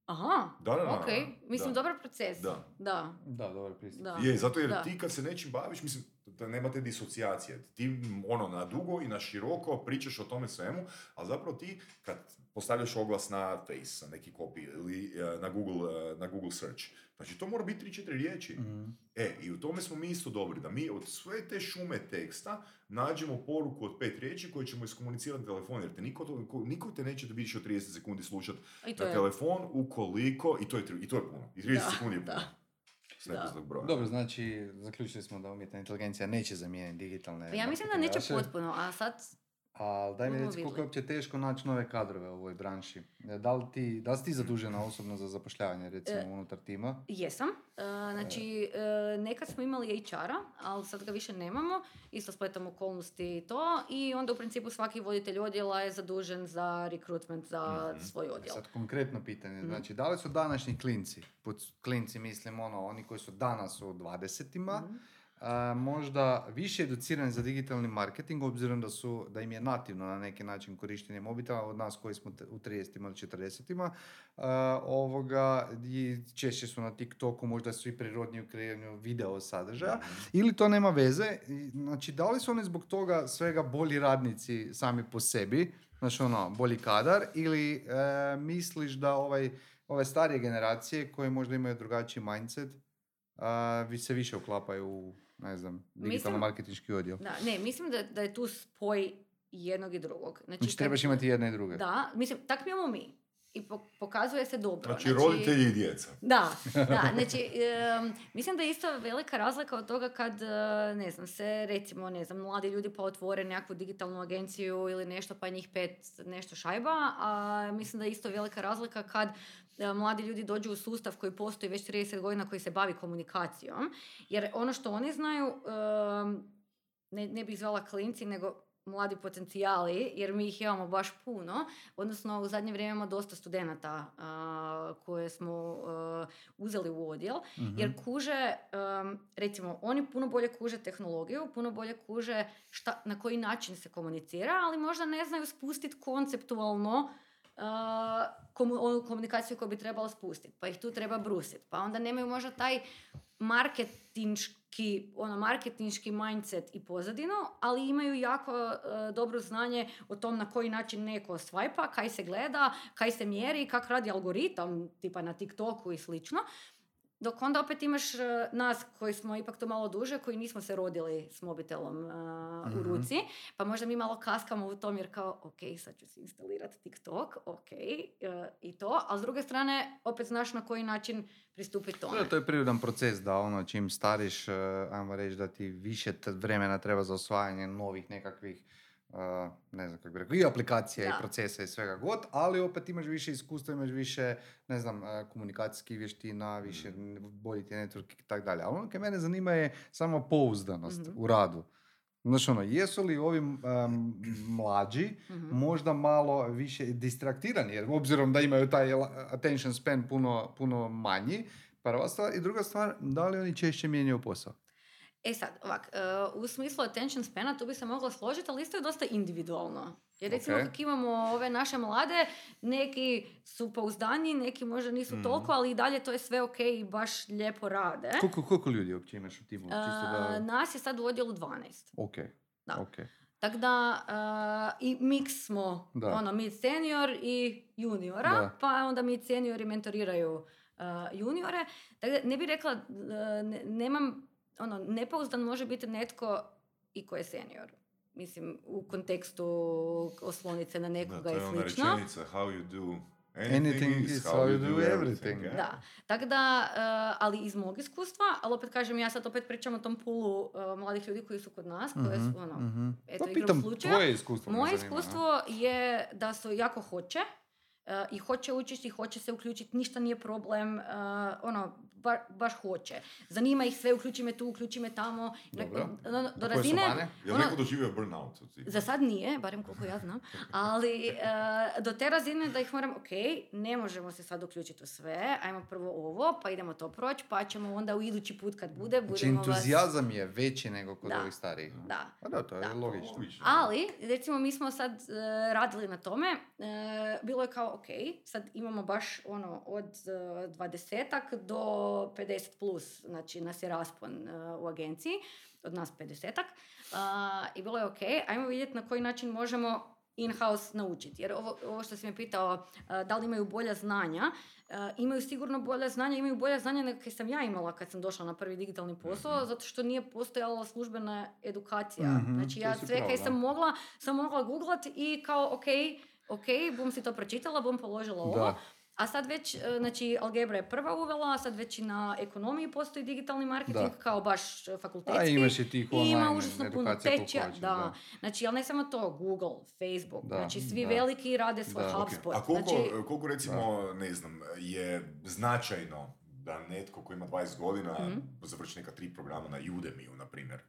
Aha, Da, da, da. ok. Mislim, da. dobar proces. Da. Da. Da, dobar pristup. Da. Je, zato jer Da. ti kad se nečim baviš, mislim, da nema te disocijacije. Ti ono na dugo i na široko pričaš o tome svemu, ali zapravo ti kad postavljaš oglas na Face, na neki copy ili e, na Google, e, na Google Search, znači to mora biti 3-4 riječi. Mhm. E, i u tome smo mi isto dobri, da mi od sve te šume teksta nađemo poruku od pet riječi koje ćemo iskomunicirati na telefon, jer te niko, to, ko- niko te neće više od 30 sekundi slušati na telefon ukoliko, i to je, i to je puno, i 30 Da, sekundi je da. S broja. Dobro, znači, zaključili smo da umjetna inteligencija neće zamijeniti digitalne Pa ja mislim da neće potpuno, a sad... Ali daj mi reci koliko je uopće teško naći nove kadrove u ovoj branši. E, Da li, ti, da li si ti zadužena osobno za zapošljavanje, recimo, E, unutar tima? Jesam. E, znači, e, nekad smo imali HR-a, ali sad ga više nemamo. Isto spletom okolnosti i to. I onda u principu svaki voditelj odjela je zadužen za rekrutment za Mhm. svoj odjel. Sad konkretno pitanje, Mhm. znači da li su današnji klinci, pod klinci mislim ono, oni koji su danas u 20-ima, Mhm. A, možda više educirani za digitalni marketing, obzirom da su, da im je nativno na neki način korištenje mobitela od nas koji smo u 30-ima ili 40-ima, a, ovoga, i češće su na TikToku, možda su i prirodniji u kreiranju video sadržaja, ili to nema veze, znači da li su oni zbog toga svega bolji radnici sami po sebi, znači ono, bolji kadar, ili e, misliš da ovaj, ove starije generacije koje možda imaju drugačiji mindset, a, vi se više uklapaju u, ne znam, digitalno marketinški odjel. Da, ne, mislim da, da je tu spoj jednog i drugog. Znači, Znači trebaš imati jedne i druge. Da, mislim, tak mi imamo mi. I po- pokazuje se dobro. Znači, roditelji i djeca. Da, da, znači, em, mislim da je isto velika razlika od toga kad, e, ne znam, se recimo, ne znam, mladi ljudi pa otvore nekakvu digitalnu agenciju ili nešto pa njih pet nešto šajba, a mislim da je isto velika razlika kad mladi ljudi dođu u sustav koji postoji već 30 godina koji se bavi komunikacijom, jer ono što oni znaju, ne, ne bih zvala klinci, nego mladi potencijali, jer mi ih imamo baš puno, odnosno u zadnje vrijeme imamo dosta studenata a, koje smo a, uzeli u odjel, Mhm. jer kuže, um, recimo, oni puno bolje kuže tehnologiju, puno bolje kuže šta, na koji način se komunicira, ali možda ne znaju spustiti konceptualno uh, onu komunikaciju koju bi trebalo spustiti, pa ih tu treba brusiti. Pa onda nemaju možda taj marketinški, ono, marketinški mindset i pozadinu, ali imaju jako uh, dobro znanje o tom na koji način neko svajpa, kaj se gleda, kaj se mjeri, kak radi algoritam, tipa na TikToku i slično. Dok onda opet imaš uh, nas koji smo ipak to malo duže, koji nismo se rodili s mobitelom uh, u Mhm. ruci, pa možda mi malo kaskamo u tom jer kao, ok, sad ću si instalirati TikTok, ok, uh, i to, a s druge strane opet znaš na koji način pristupiti tome. To je prirodan proces da ono čim stariš, uh, ajmo reći da ti više t- vremena treba za osvajanje novih nekakvih uh, ne znam kako bi rekao, i aplikacija Da. i procesa i svega god, ali opet imaš više iskustva, imaš više, ne znam, uh, komunikacijskih vještina, više n- bolji ti network i tako dalje. Ali ono kaj mene zanima je samo pouzdanost Mhm. u radu. Znači ono, jesu li ovi um, mlađi Mhm. možda malo više distraktirani, jer obzirom da imaju taj attention span puno, puno manji, prva stvar. I druga stvar, da li oni češće mijenjaju posao? E sad, ovak, e, u smislu attention spana tu bi se mogla složiti, ali isto je dosta individualno. Jer recimo Ok. kako imamo ove naše mlade, neki su pouzdani, neki možda nisu Mhm. toliko, ali i dalje to je sve ok i baš lijepo rade. Koliko, koliko ljudi uopće imaš u timu? E, da... nas je sad u odjelu 12. Ok, Da. ok. Tako da e, i mix smo, Da. ono, mid senior i juniora, Da. pa onda mid seniori mentoriraju juniore. Tako da ne bih rekla, ne- nemam, ono, nepouzdan može biti netko i ko je senior. Mislim, u kontekstu oslonice na Da, nekoga to i je ona slično. rečenica, how you do anything, Anything is is how you do everything. everything. eh? Da, tako da, e, ali iz mog iskustva, ali opet kažem, ja sad opet pričam o tom pulu e, mladih ljudi koji su kod nas, koje su, ono, mhm. eto, Pa igrom slučaja. tvoje iskustvo Moje zanima, iskustvo je da su jako hoće i hoće učiti, hoće se uključiti, ništa nije problem, e, ono, ba- baš hoće. Zanima ih sve, uključi me tu, uključi me tamo. Dobro. ono, do su razine? Je li ono, neko doživio burnout? za sad nije, barem koliko ja znam, ali e, do te razine da ih moram, ok, ne možemo se sad uključiti u sve, ajmo prvo ovo, pa idemo to proći, pa ćemo onda u idući put kad bude, Znači, budemo vas... entuzijazam je veći nego kod Da. ovih starijih. Da. Pa da, to je Da. logično. Ali, recimo, mi smo sad radili na tome, bilo je kao, ok, sad imamo baš ono, od uh, 20 do 50 plus, znači nas je raspon e, u agenciji, od nas 50 I bilo je ok, ajmo vidjeti na koji način možemo in-house naučiti. Jer ovo, ovo što si me pitao, da li imaju bolja znanja, imaju sigurno bolja znanja, imaju bolja znanja nego kaj sam ja imala kad sam došla na prvi digitalni posao, zato što nije postojala službena edukacija. Mhm, znači ja sve kaj sam mogla, sam mogla googlat i kao ok, ok, bum si to pročitala, bum položila ovo. Da. A sad već, e, znači, Algebra je prva uvela, a sad već i na ekonomiji postoji digitalni marketing Da. kao baš e, fakultetski. A imaš i tih I ima online užasno puno hoćeš, da. da. Znači, ali ne samo to, Google, Facebook, Da, znači svi da. veliki rade svoj Da. HubSpot. A koliko, znači, koliko recimo, ne znam, je značajno da netko ko ima 20 godina Mhm. završi neka tri programa na Udemy-u, na primjer?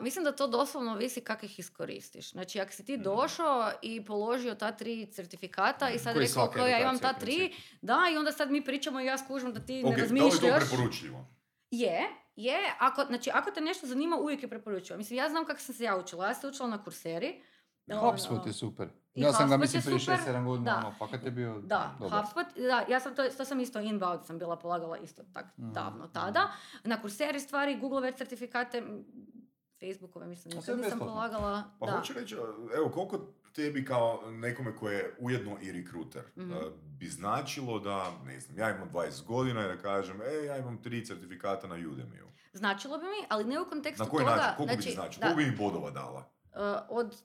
Mislim da to doslovno visi kako ih iskoristiš. Znači, ako si ti Mhm. došao i položio ta tri certifikata i sad Koji je rekao, kao ja imam ta tri, da, i onda sad mi pričamo i ja skužim da ti Ok, ne da li je razmišljaš. to preporučljivo? Je, je, ako, znači ako te nešto zanima uvijek je preporučujem. Mislim, ja znam kako sam se ja učila, ja sam se učila na kurseri. HubSpot Ono, je super. i Ja sam ga mislim je prije super, 6-7 godina, ono, fakat je bio Da, dobar. HubSpot, da, ja sam to, to sam isto inbound sam bila polagala isto tak Mhm, davno mhm. tada. Na kurseri stvari, Google već certifikate, Facebookove mislim, nikad nisam besplatno. polagala. Pa da. hoću reći, evo, koliko tebi kao nekome koji je ujedno i rekruter, Mhm. eh, bi značilo da, ne znam, ja imam 20 godina i da kažem, e, ja imam tri certifikata na Udemy-u. Značilo bi mi, ali ne u kontekstu Na koji toga, način? Koliko bi znači, ti značilo? da, Koliko bi mi bodova dala? uh, od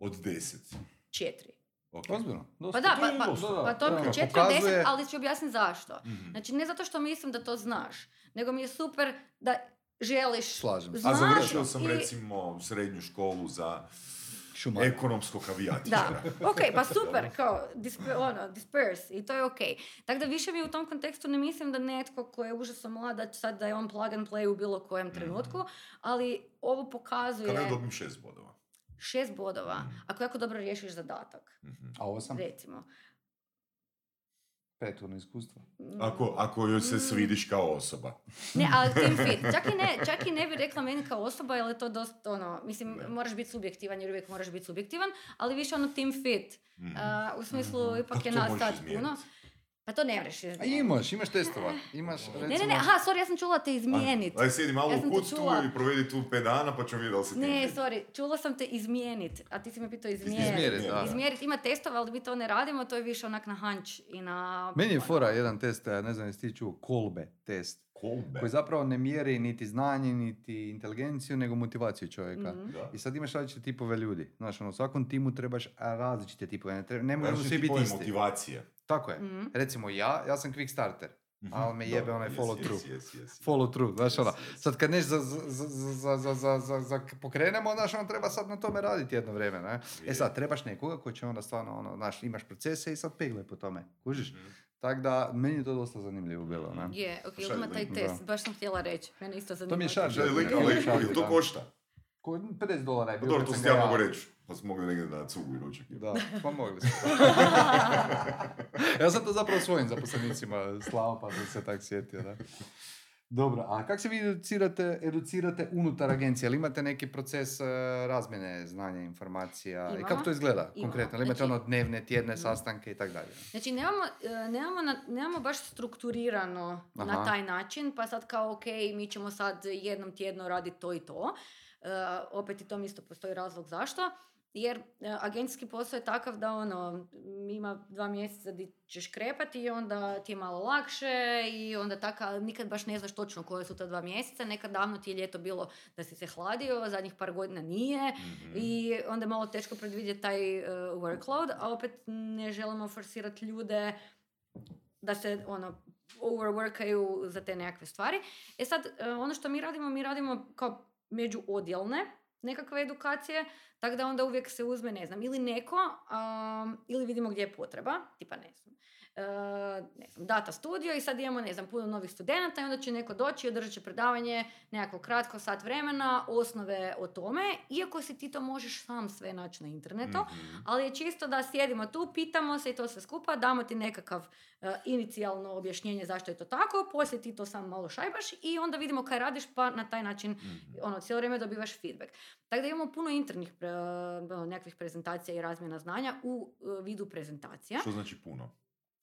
Od 10. četiri. Ok. Ozbiljno, dosta. Pa da, pa, pa, pa to je četiri deset, ali ću objasniti zašto. Mhm. Znači, ne zato što mislim da to znaš, nego mi je super da želiš Slažem se. A završio sam i- recimo srednju školu za Šumar. ekonomskog avijatičara. Da, ok, pa super, kao, disp- ono, disperse, i to je ok. Tako da više mi u tom kontekstu ne mislim da netko ko je užasno mlad, da će sad da je on plug and play u bilo kojem trenutku, ali ovo pokazuje Kada ja dobim šest bodova. šest bodova, Mhm. ako jako dobro riješiš zadatak, Mhm. A ovo sam recimo. Pet ono iskustva. Mm, Ako, ako joj se Mm. svidiš kao osoba. Ne, ali team fit. Čak i ne, čak i ne bi rekla meni kao osoba, jer je to dosta, ono, mislim, Ne. moraš biti subjektivan, jer uvijek moraš biti subjektivan, ali više ono team fit. Mhm. A, u smislu, Mhm. ipak Kako je to nas sad puno. Pa to ne vreš A izmijeniti. imaš, imaš testova. Imaš, recimo... Ne, ne, ne, aha, sorry, ja sam čula te izmijenit. Aj, sjedi malo Ja u kucu čula. i provedi tu 5 dana pa ćemo vidjeti da li si Ne, ti. sorry, čula sam te izmijenit, a ti si me pitao Izmjerit, izmijenit. da. Izmjerit, ima testova, ali mi to ne radimo, to je više onak na hanč i na... Meni je fora jedan test, ja ne znam jesi ti čuo, kolbe test. Kolbe. Koji zapravo ne mjeri niti znanje, niti inteligenciju, nego motivaciju čovjeka. mhm. I sad imaš različite tipove ljudi. Znaš, ono, u svakom timu trebaš različite tipove. Ne, treba, ne svi biti isti. motivacije. Tako je. Mhm. Recimo ja, ja sam quick starter. Ali me jebe onaj yes, follow yes, through. yes, yes, yes. Follow through, znaš Yes, ono. yes. Sad kad neš za, za, za, za, za, za, za, za pokrenemo, znaš, on treba sad na tome raditi jedno vrijeme, ne? E sad, trebaš nekoga koji će onda stvarno, ono, znaš, imaš procese i sad pegle po tome, kužiš? Mhm. Tako da, meni je to dosta zanimljivo bilo, ne? Je, ok, ima taj test, Da. baš sam htjela reći. Mene isto zanima. mi je jel to košta? Ko- 50 dolara je bilo. dobro, to sam ja mogu reći. Pa smo mogli negdje na cugu i ručak. Da, pa mogli smo. ja sam to zapravo svojim zaposlenicima slao, pa sam se tak sjetio, da. Dobro, a kako se vi educirate, educirate unutar agencije? Ali imate neki proces eh, razmjene znanja, informacija? I Imamo. kako to izgleda Imamo. konkretno? Ali imate Znači- ono dnevne, tjedne Mhm. sastanke i tako dalje? Znači, nemamo, e, nemamo, na- nemamo baš strukturirano na Aha. taj način, pa sad kao, ok, mi ćemo sad jednom tjedno raditi to i to. E, opet i tom isto postoji razlog zašto. Jer e, agencijski posao je takav da ono, ima dva mjeseca di ćeš krepati i onda ti je malo lakše i onda tako, nikad baš ne znaš točno koje su ta dva mjeseca. Nekad davno ti je ljeto bilo da si se hladio, zadnjih par godina nije. Mhm. I onda je malo teško predvidjeti taj uh, workload, a opet ne želimo forsirati ljude da se ono overworkaju za te nekakve stvari. E sad, uh, ono što mi radimo, mi radimo kao međuodjelne nekakve edukacije, tako da onda uvijek se uzme, ne znam, ili neko, um, ili vidimo gdje je potreba, tipa ne znam, ne znam, data studio i sad imamo, ne znam, puno novih studenata i onda će neko doći i održat će predavanje nekako kratko sat vremena, osnove o tome, iako si ti to možeš sam sve naći na internetu, Mhm. ali je čisto da sjedimo tu, pitamo se i to sve skupa, damo ti nekakav e, inicijalno objašnjenje zašto je to tako, poslije ti to sam malo šajbaš i onda vidimo kaj radiš pa na taj način Mhm. ono, cijelo vrijeme dobivaš feedback. Tako da imamo puno internih pre- nekakvih prezentacija i razmjena znanja u e, vidu prezentacija. Što znači puno?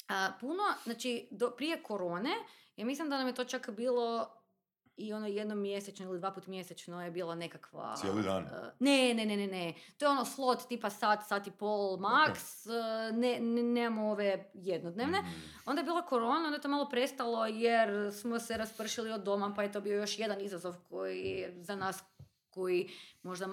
A, puno, znači do, prije korone, ja mislim da nam je to čak bilo i ono jednom mjesečno ili dva put mjesečno je bila nekakva... Cijeli dan? e, ne, ne, ne, ne, ne. To je ono slot tipa sat, sat i pol max, e, ne, ne, nemamo ove jednodnevne. Mhm. Onda je bila korona, onda je to malo prestalo jer smo se raspršili od doma, pa je to bio još jedan izazov koji je za nas koji možda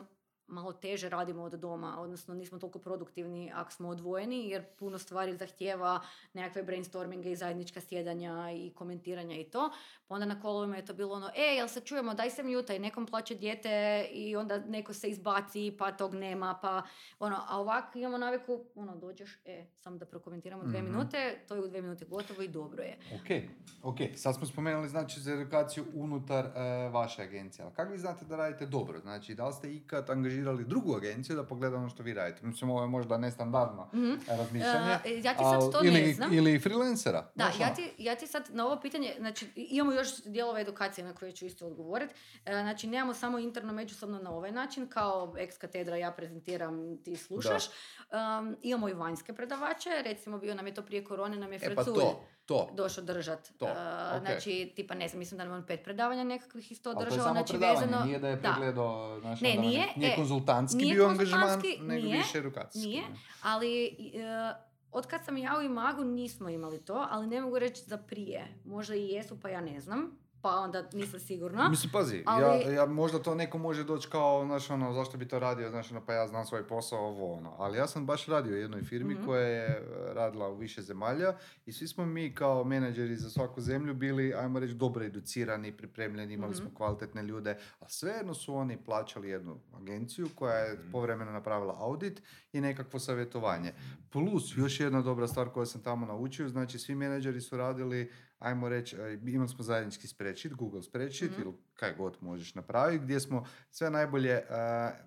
malo teže radimo od doma, odnosno nismo toliko produktivni ako smo odvojeni, jer puno stvari zahtjeva nekakve brainstorminge i zajednička sjedanja i komentiranja i to. Pa onda na kolovima je to bilo ono, e, jel se čujemo, daj se mjuta i nekom plaće dijete i onda neko se izbaci, pa tog nema, pa ono, a ovako imamo naviku, ono, dođeš, e, samo da prokomentiramo dvije Mhm. minute, to je u dvije minute gotovo i dobro je. Ok, ok. Sad smo spomenuli znači za edukaciju unutar e, vaše agencije. Ali kako vi znate da radite dobro? Znači, da li ste ikad angažirali angažirali drugu agenciju da pogleda ono što vi radite. Mislim, ovo je možda nestandardno Mhm. razmišljanje. E, ja ti sad to ne ili, znam. Ili freelancera. Da, znaš ja ono. ti, ja ti sad na ovo pitanje, znači imamo još dijelova edukacije na koje ću isto odgovoriti. E, znači nemamo samo interno međusobno na ovaj način, kao ex katedra ja prezentiram, ti slušaš. Um, imamo i vanjske predavače, recimo bio nam je to prije korone, nam je E pa to, to. došao držat. To, E, ok. Znači, tipa ne znam, mislim da nam on pet predavanja nekakvih isto Ali to je samo znači predavanje, vezano... nije da je da. pregledao, znaš, Ne, nije, nije e, konzultantski nije bio angažman, nego nije, više edukacijski. Nije, ne. ali e, od kad sam ja u Imagu nismo imali to, ali ne mogu reći za prije. Možda i jesu, pa ja ne znam. Pa onda nisam sigurna. Mislim, pazi, Ali- ja, ja, možda to neko može doći kao, znaš, ono, zašto bi to radio, znaš, ono, pa ja znam svoj posao, ovo, ono. Ali ja sam baš radio u jednoj firmi Mhm. koja je e, radila u više zemalja i svi smo mi kao menadžeri za svaku zemlju bili, ajmo reći, dobro educirani, pripremljeni, imali smo Mhm. kvalitetne ljude, a svejedno su oni plaćali jednu agenciju koja je Mhm. povremeno napravila audit i nekakvo savjetovanje. Plus, još jedna dobra stvar koju sam tamo naučio, znači svi menadžeri su radili ajmo reći, e, imali smo zajednički spreadsheet, Google spreadsheet Mhm. ili kaj god možeš napraviti, gdje smo sve najbolje a,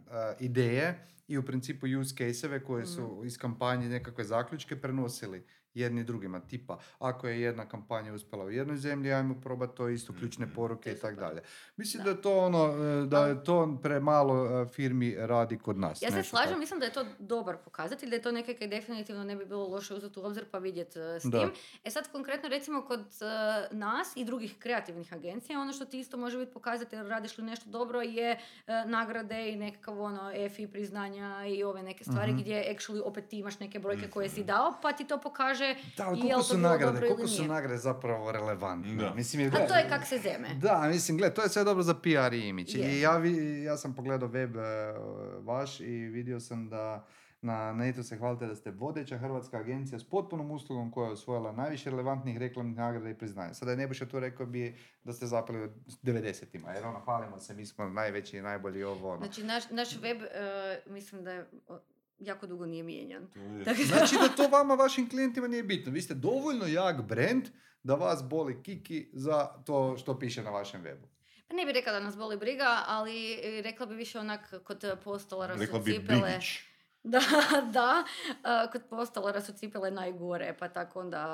a, ideje i u principu use case-eve koje su Mhm. iz kampanje nekakve zaključke prenosili jedni drugima. Tipa, ako je jedna kampanja uspjela u jednoj zemlji, ajmo probati to isto, ključne Mhm. poruke i tako dalje. Mislim Da. da je to ono, e, da je to premalo e, firmi radi kod nas. Ja se slažem, tako. mislim da je to dobar pokazatelj, da je to nekaj kaj definitivno ne bi bilo loše uzeti u obzir pa vidjeti s Da. tim. E sad konkretno recimo kod e, nas i drugih kreativnih agencija, ono što ti isto može biti pokazatelj radiš li nešto dobro je e, nagrade i nekakav ono EFI priznanja i ove neke stvari Mhm. gdje actually opet ti imaš neke brojke koje si dao pa ti to pokaže Da, ali i koliko jel to su nagrade, dobro ili koliko su nagrade zapravo relevantne. Da. Mislim, jer A to je kak se zeme. Da, mislim, gle, to je sve dobro za PR i imidž. Je. I ja, vi- ja sam pogledao web e, vaš i vidio sam da na netu se hvalite da ste vodeća hrvatska agencija s potpunom uslugom koja je osvojila najviše relevantnih reklamnih nagrada i priznanja. Sada je Nebojša tu rekao bi da ste zapeli od 90-ima, jer ono, hvalimo se, mi smo najveći i najbolji ovo, ono. Znači naš, naš web e, mislim da je jako dugo nije mijenjan. To je- Tako da- Znači da to vama, vašim klijentima nije bitno. Vi ste dovoljno jak brand da vas boli kiki za to što piše na vašem webu. Pa ne bih rekla da nas boli briga, ali e, rekla bi više onak kod e, postolara su Rekla bi cipele. Bibić. Da, da. e, kod postolara su cipele najgore, pa tako onda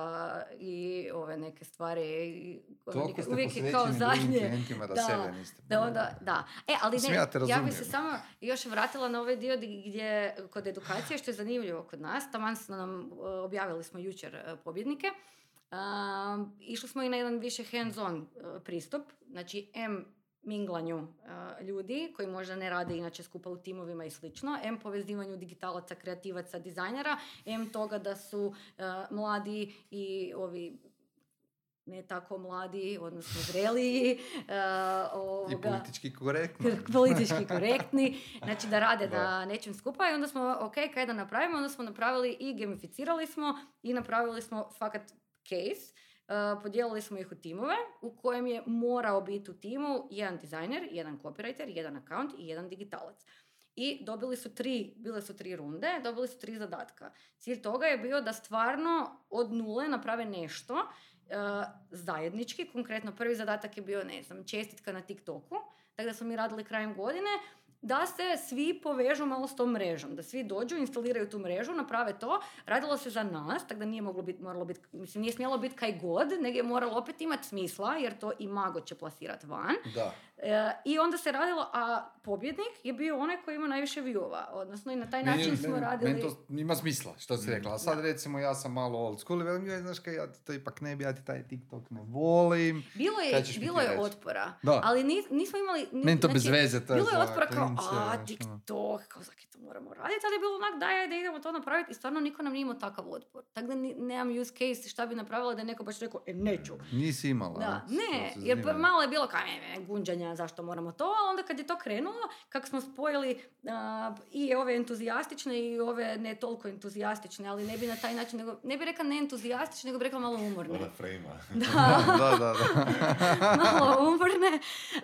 i ove neke stvari. i Toliko ste uvijek kao zadnje. da, Da, sebe niste. Da, onda, da. E, ali ne, ja ja, bih se samo još vratila na ovaj dio di- gdje, kod edukacije, što je zanimljivo kod nas, taman smo nam, e, objavili smo jučer e, pobjednike, Um, išli smo i na jedan više hands-on pristup, znači M minglanju ljudi koji možda ne rade inače skupa u timovima i slično, M povezivanju digitalaca, kreativaca, dizajnera, M toga da su mladi i ovi ne tako mladi, odnosno zreliji, I ovoga, politički korektno. politički korektni, znači da rade na nečem skupa i onda smo, ok, kaj da napravimo, onda smo napravili i gamificirali smo i napravili smo fakat case, Uh, podijelili smo ih u timove u kojem je morao biti u timu jedan dizajner, jedan copywriter, jedan account i jedan digitalac. I dobili su tri, bile su tri runde, dobili su tri zadatka. Cilj toga je bio da stvarno od nule naprave nešto uh, zajednički. Konkretno prvi zadatak je bio, ne znam, čestitka na TikToku. Tako da smo mi radili krajem godine da se svi povežu malo s tom mrežom, da svi dođu, instaliraju tu mrežu, naprave to. Radilo se za nas, tako da nije moglo biti, moralo biti, mislim, nije smjelo biti kaj god, nego je moralo opet imati smisla, jer to i Mago će plasirati van. Da. E, I onda se radilo, a pobjednik je bio onaj koji ima najviše viewova, odnosno i na taj Meni- način smo meni- radili... Meni to ima smisla, što si rekla. A sad recimo ja sam malo old school i velim, joj, znaš kaj, ja ti to ipak ne bi, ja ti taj TikTok ne volim. Bilo je, bilo je reći? otpora, Da. ali ni- nismo imali... ni- Meni to bez znači, veze, to je Bilo je otpora kao, a, ono. TikTok, kao zaki to moramo raditi, ali je bilo onak, daj, ajde, idemo to napraviti i stvarno niko nam nije imao takav otpor. Tako da nemam use case šta bi napravila da je neko baš rekao, e, neću. Nisi imala. Da, ne, jer pa malo je bilo kao e, e, zašto moramo to, a onda kad je to krenulo, kako smo spojili a, i ove entuzijastične i ove ne toliko entuzijastične, ali ne bi na taj način, nego, ne bi rekla ne entuzijastične, nego bi rekla malo umorne. Ona frejma. Da, da, da, da. malo umorne.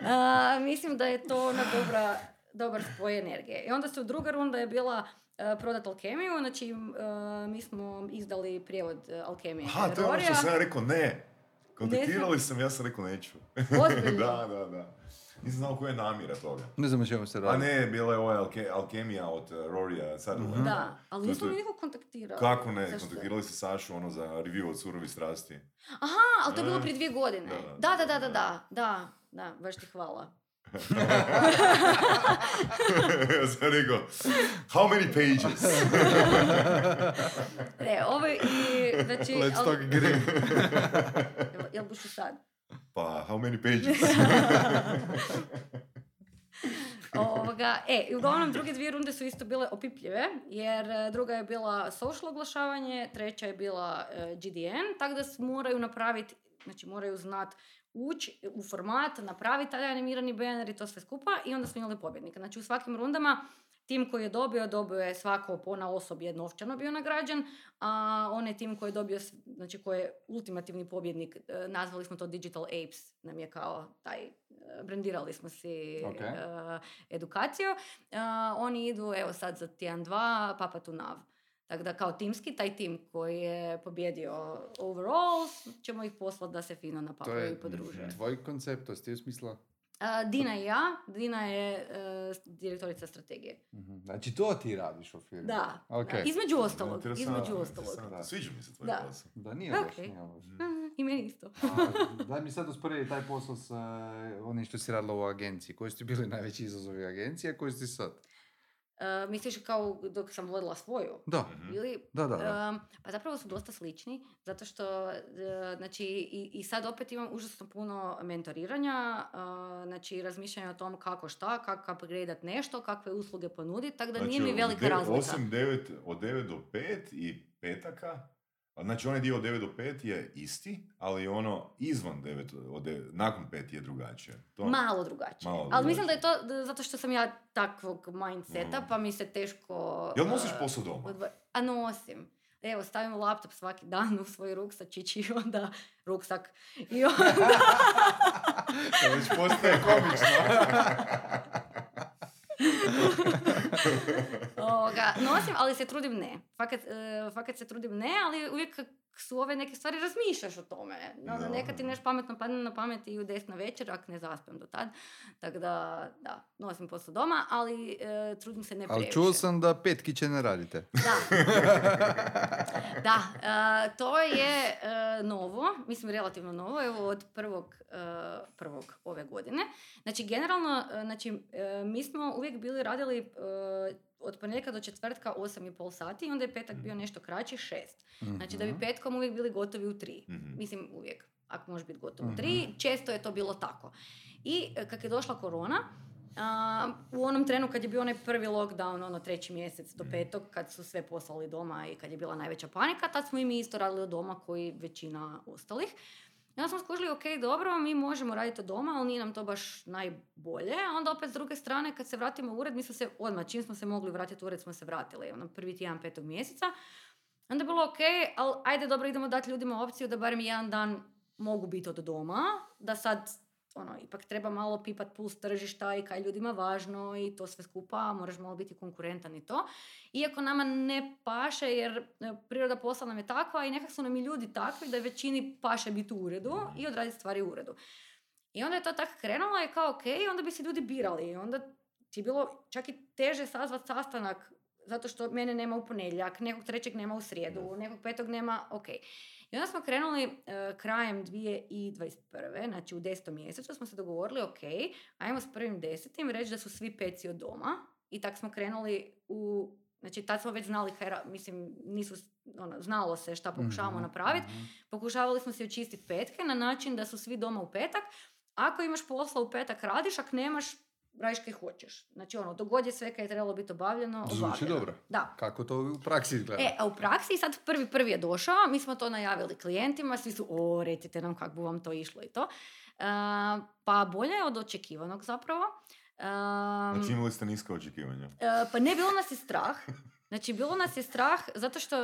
A, mislim da je to ona dobra, dobar spoj energije. I onda su druga runda je bila a, prodat alkemiju, znači a, mi smo izdali prijevod a, alkemije. Aha, to je ono što sam ja rekao, ne. Kontaktirali sam, ja sam rekao neću. Da, da, da. Nisam znao koja je namjera toga. Ne znam o čemu se A radi. ne, bila je ova alke, alkemija od uh, Rorija Sutherlanda. Da, ali nismo to- mi nikog kontaktirali. Kako ne, Zašto? kontaktirali se Sašu ono za review od Surovi strasti. Aha, ali to je bilo prije dvije godine. Da, Da, da, da, da, da, da. da, da, da, baš ti hvala. Ja sam rekao, how many pages? Ne, ovo i, znači... Let's al- talk green. Jel, bušu sad? pa, how many pages? Ovoga, e, i uglavnom druge dvije runde su isto bile opipljive, jer e, druga je bila social oglašavanje, treća je bila e, GDN, tako da moraju napraviti, znači moraju znat ući u format, napraviti taj animirani banner i to sve skupa i onda smo imali pobjednika. Znači u svakim rundama tim koji je dobio, dobio je svako po osob je novčano bio nagrađen, a onaj tim koji je dobio, znači koji je ultimativni pobjednik, e, nazvali smo to Digital Apes, nam je kao taj, e, brandirali smo si Ok. e, edukaciju. E, oni idu, evo sad za tjedan dva, Papa tu Nav. Tako da kao timski, taj tim koji je pobjedio overall, ćemo ih poslati da se fino To napapaju je i podruže. tvoj koncept, to ste u smisla? A, Dina i ja, Dina je e, direktorica strategije. Mhm. Znači to ti radiš u firmi? Da, Ok. da, između ostalog, između ostalog. interesantno. Sviđa mi se tvoj Da. posao. Da, nije loš, Ok. nije loš. Mhm, I meni isto. A, daj mi sad usporedi taj posao sa onim što si radila u agenciji. Koji su ti bili najveći izazovi agencije, a koji si sad? E, misliš kao dok sam vodila svoju? Da. Ili, da, da. da. Um, pa zapravo su dosta slični, zato što e, znači, i, i sad opet imam užasno puno mentoriranja, uh, znači razmišljanja o tom kako šta, kako upgradeat nešto, kakve usluge ponuditi, tako da nije mi Znači, velika de- razlika. Osim 9, od 9 do 5 i petaka, znači onaj dio od 9 do 5 je isti, ali ono izvan 9, od 9, nakon 5 je drugačije. To, Malo drugačije. Malo Ali mislim da je to zato što sam ja takvog mindseta, Mhm. pa mi se teško... Jel nosiš uh, posao doma? odvo- A nosim. Evo, stavim laptop svaki dan u svoj ruksačić i onda ruksak. I onda... To već postaje komično. Ovoga, nosim, ali se trudim ne. Fakat, e, fakat se trudim ne, ali uvijek su ove neke stvari razmišljaš o tome. No, Da, nekad ti nešto pametno padne na pamet i u desna večer, ako ne zaspem do tad. Tako da, da, nosim posao doma, ali e, trudim se ne Ali previše. čuo sam da pet kiće ne radite. Da. da, e, to je e, novo, mislim relativno novo, evo od prvog, e, prvog ove godine. Znači, generalno, e, znači, e, mi smo uvijek bili radili e, od ponedjeljka do četvrtka 8,5 sati i onda je petak bio nešto kraći 6. Znači da bi Mhm. petkom uvijek bili gotovi u 3. Mhm. Mislim uvijek, ako može biti gotov u Mhm. 3, često je to bilo tako. I e, kad je došla korona, a, u onom trenu kad je bio onaj prvi lockdown, ono treći mjesec do petog, kad su sve poslali doma i kad je bila najveća panika, tad smo i mi isto radili od doma koji većina ostalih. I onda smo skužili, ok, dobro, mi možemo raditi od doma, ali nije nam to baš najbolje. A onda opet s druge strane, kad se vratimo u ured, mi smo se odmah, čim smo se mogli vratiti u ured, smo se vratili. Ono, prvi tjedan petog mjeseca. Onda je bilo ok, ali ajde dobro, idemo dati ljudima opciju da barem jedan dan mogu biti od doma, da sad ono, ipak treba malo pipat puls tržišta i kaj ljudima važno i to sve skupa, moraš malo biti konkurentan i to. Iako nama ne paše jer e, priroda posla nam je takva i nekak su nam i ljudi takvi da većini paše biti u uredu i odraditi stvari u uredu. I onda je to tako krenulo i kao ok, onda bi se ljudi birali i onda ti je bilo čak i teže sazvat sastanak zato što mene nema u ponedjeljak, nekog trećeg nema u srijedu, nekog petog nema, ok. I onda smo krenuli e, krajem 2021. Znači u desetom mjesecu smo se dogovorili, ok, ajmo s prvim desetim reći da su svi peci od doma. I tak smo krenuli u, znači tad smo već znali, kaj ra- mislim, nisu, ono, znalo se šta pokušavamo Mhm, napraviti. mhm. Pokušavali smo si očistiti petke na način da su svi doma u petak. Ako imaš posla u petak radiš, ako nemaš, radiš kaj hoćeš. Znači ono, dogod je sve kaj je trebalo biti obavljeno, Zvuči obavljeno. dobro. Da. Kako to u praksi izgleda? E, a u praksi sad prvi prvi je došao, mi smo to najavili klijentima, svi su, o, recite nam kako bi vam to išlo i to. E, pa bolje je od očekivanog zapravo. E, Znači imali ste niska očekivanja. e, pa ne, bilo nas je strah. Znači, bilo nas je strah zato što,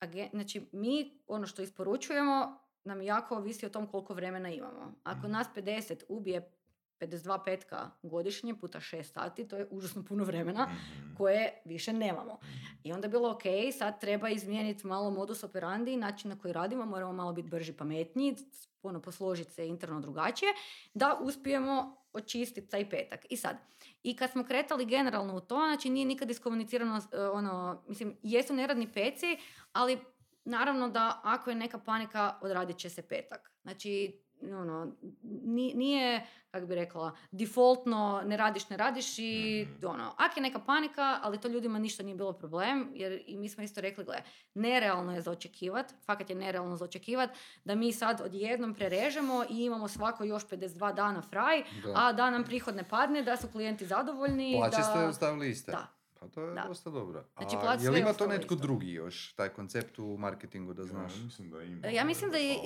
agen- znači, mi ono što isporučujemo nam jako ovisi o tom koliko vremena imamo. Ako Mhm. nas 50 ubije 52 petka godišnje puta 6 sati, to je užasno puno vremena Mhm. koje više nemamo. I onda je bilo ok, sad treba izmijeniti malo modus operandi, način na koji radimo, moramo malo biti brži, pametniji, ono, posložiti se interno drugačije, da uspijemo očistiti taj petak. I sad, i kad smo kretali generalno u to, znači nije nikad iskomunicirano, e, ono, mislim, jesu neradni peci, ali naravno da ako je neka panika, odradit će se petak. Znači, ono, ni- nije, kako bi rekla, defaultno ne radiš, ne radiš i Mhm. ono, ako je neka panika, ali to ljudima ništa nije bilo problem, jer i mi smo isto rekli, gle, nerealno je za očekivat, fakat je nerealno za očekivat, da mi sad odjednom prerežemo i imamo svako još 52 dana fraj, Da. a da nam prihod ne padne, da su klijenti zadovoljni. Plaće da... ste ostavili iste. Da. Pa to je Da. dosta dobro. Znači, A je li ima to netko isto. drugi još, taj koncept u marketingu da znaš? Ja, mislim da ima. Ja mislim da je,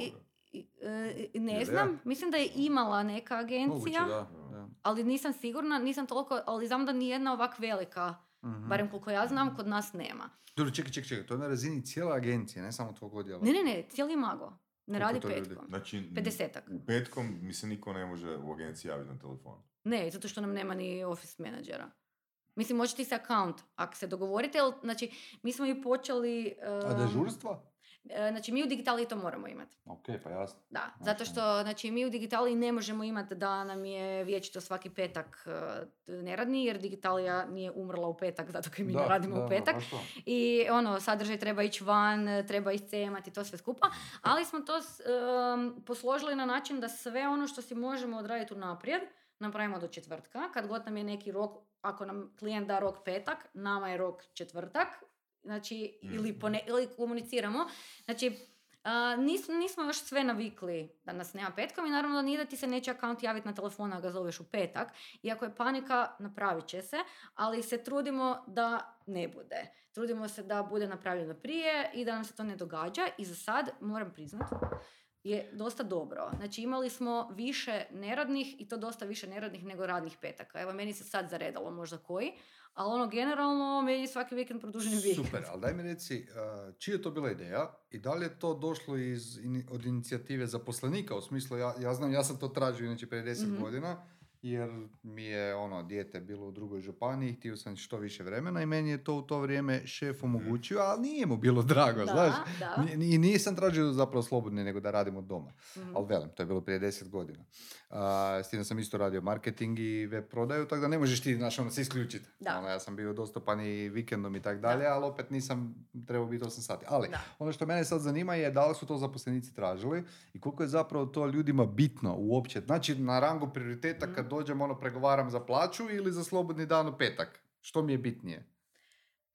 ne Jel znam, ja? mislim da je imala neka Moguće, agencija, da. da. ali nisam sigurna, nisam toliko, ali znam da nijedna ovak velika, Mhm. barem koliko ja znam, kod nas nema. Dobro, čekaj, čekaj, čekaj, to je na razini cijele agencije, ne samo tvog odjela. Ne, ne, ne, cijeli mago. Ne radi to ljudi? petkom. Znači, Pedesetak. petkom mi se niko ne može u agenciji javiti na telefon. Ne, zato što nam nema ni office menadžera. Mislim, može ti se account, ako se dogovorite, jel, znači, mi smo i počeli... A dežurstva? E, Znači, mi u digitali to moramo imati. Ok, pa jasno. Da, zato što znači, mi u digitali ne možemo imati da nam je vječito svaki petak e, neradni, jer digitalija nije umrla u petak, zato kaj mi ne radimo u petak. to. I ono, sadržaj treba ići van, treba iscemati, to sve skupa. Ali smo to em, posložili na način da sve ono što si možemo odraditi unaprijed, napravimo do četvrtka. Kad god nam je neki rok, ako nam klijent da rok petak, nama je rok četvrtak. Znači, ili, Mhm. pone, ili komuniciramo. Znači, a, nis- nismo još sve navikli da nas nema petkom i naravno da nije da ti se neće akaunt javiti na telefon, a ga zoveš u petak. Iako je panika, napravit će se, ali se trudimo da ne bude. Trudimo se da bude napravljeno prije i da nam se to ne događa i za sad, moram priznat, je dosta dobro. Znači imali smo više neradnih i to dosta više neradnih nego radnih petaka. Evo meni se sad zaredalo možda koji, ali ono generalno meni je svaki vikend produženi vikend. Super, ali daj mi reci, čija je to bila ideja i da li je to došlo iz, od inicijative zaposlenika, u smislu, ja, ja znam, ja sam to tražio inače prije 10 Mhm. godina, jer mi je ono, dijete bilo u drugoj županiji, htio sam što više vremena i meni je to u to vrijeme šef omogućio, ali nije mu bilo drago, Da, znaš. da. I nisam tražio zapravo slobodni, nego da radimo od doma. Mhm. Ali velim, to je bilo prije 10 godina. A, s tim sam isto radio marketing i web prodaju, tako da ne možeš ti, znaš, ono, se isključiti. Da. Ono, ja sam bio dostupan i vikendom i tako dalje, ali opet nisam trebao biti 8 sati. Ali, Da. ono što mene sad zanima je da li su to zaposlenici tražili i koliko je zapravo to ljudima bitno uopće. Znači, na rangu prioriteta Mhm. kad dođem, ono, pregovaram za plaću ili za slobodni dan u petak. Što mi je bitnije?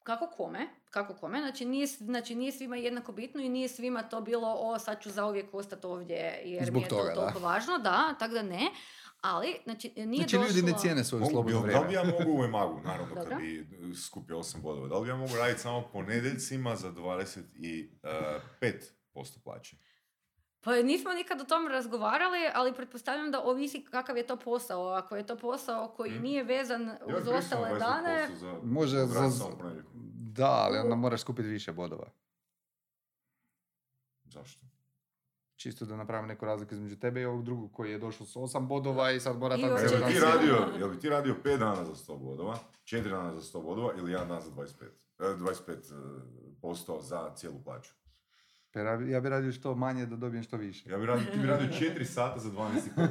Kako kome? Kako kome? Znači nije, znači nije svima jednako bitno i nije svima to bilo o sad ću zauvijek ostati ovdje jer Zbog mi je toga, to da. toliko važno. Da, tako da ne. Ali, znači nije Znači, ljudi ne došlo- cijene svoje Mogu, slobodno jel- da vrijeme. li ja mogu u Emagu, naravno, kad Dobro. bi skupio 8 bodova, da li ja mogu raditi samo ponedjeljcima za 25% plaće? Pa nismo nikad o tom razgovarali, ali pretpostavljam da ovisi kakav je to posao. Ako je to posao koji Mhm. nije vezan Ja uz ostale dane, 20% za Može za-. Da, ali onda moraš skupiti više bodova. Zašto? Čisto da napravim neku razliku između tebe i ovog drugog koji je došao s 8 bodova i sad mora tako ti četiri. sjediti. radio, jel bi ti radio 5 dana za 100 bodova, 4 dana za 100 bodova ili 1 dan za 25? E, 25% posto za cijelu plaću. Pa ja bi- radio što manje da dobijem što više. Ja bi radio, ti bi radio 4 sata za 12 i pol.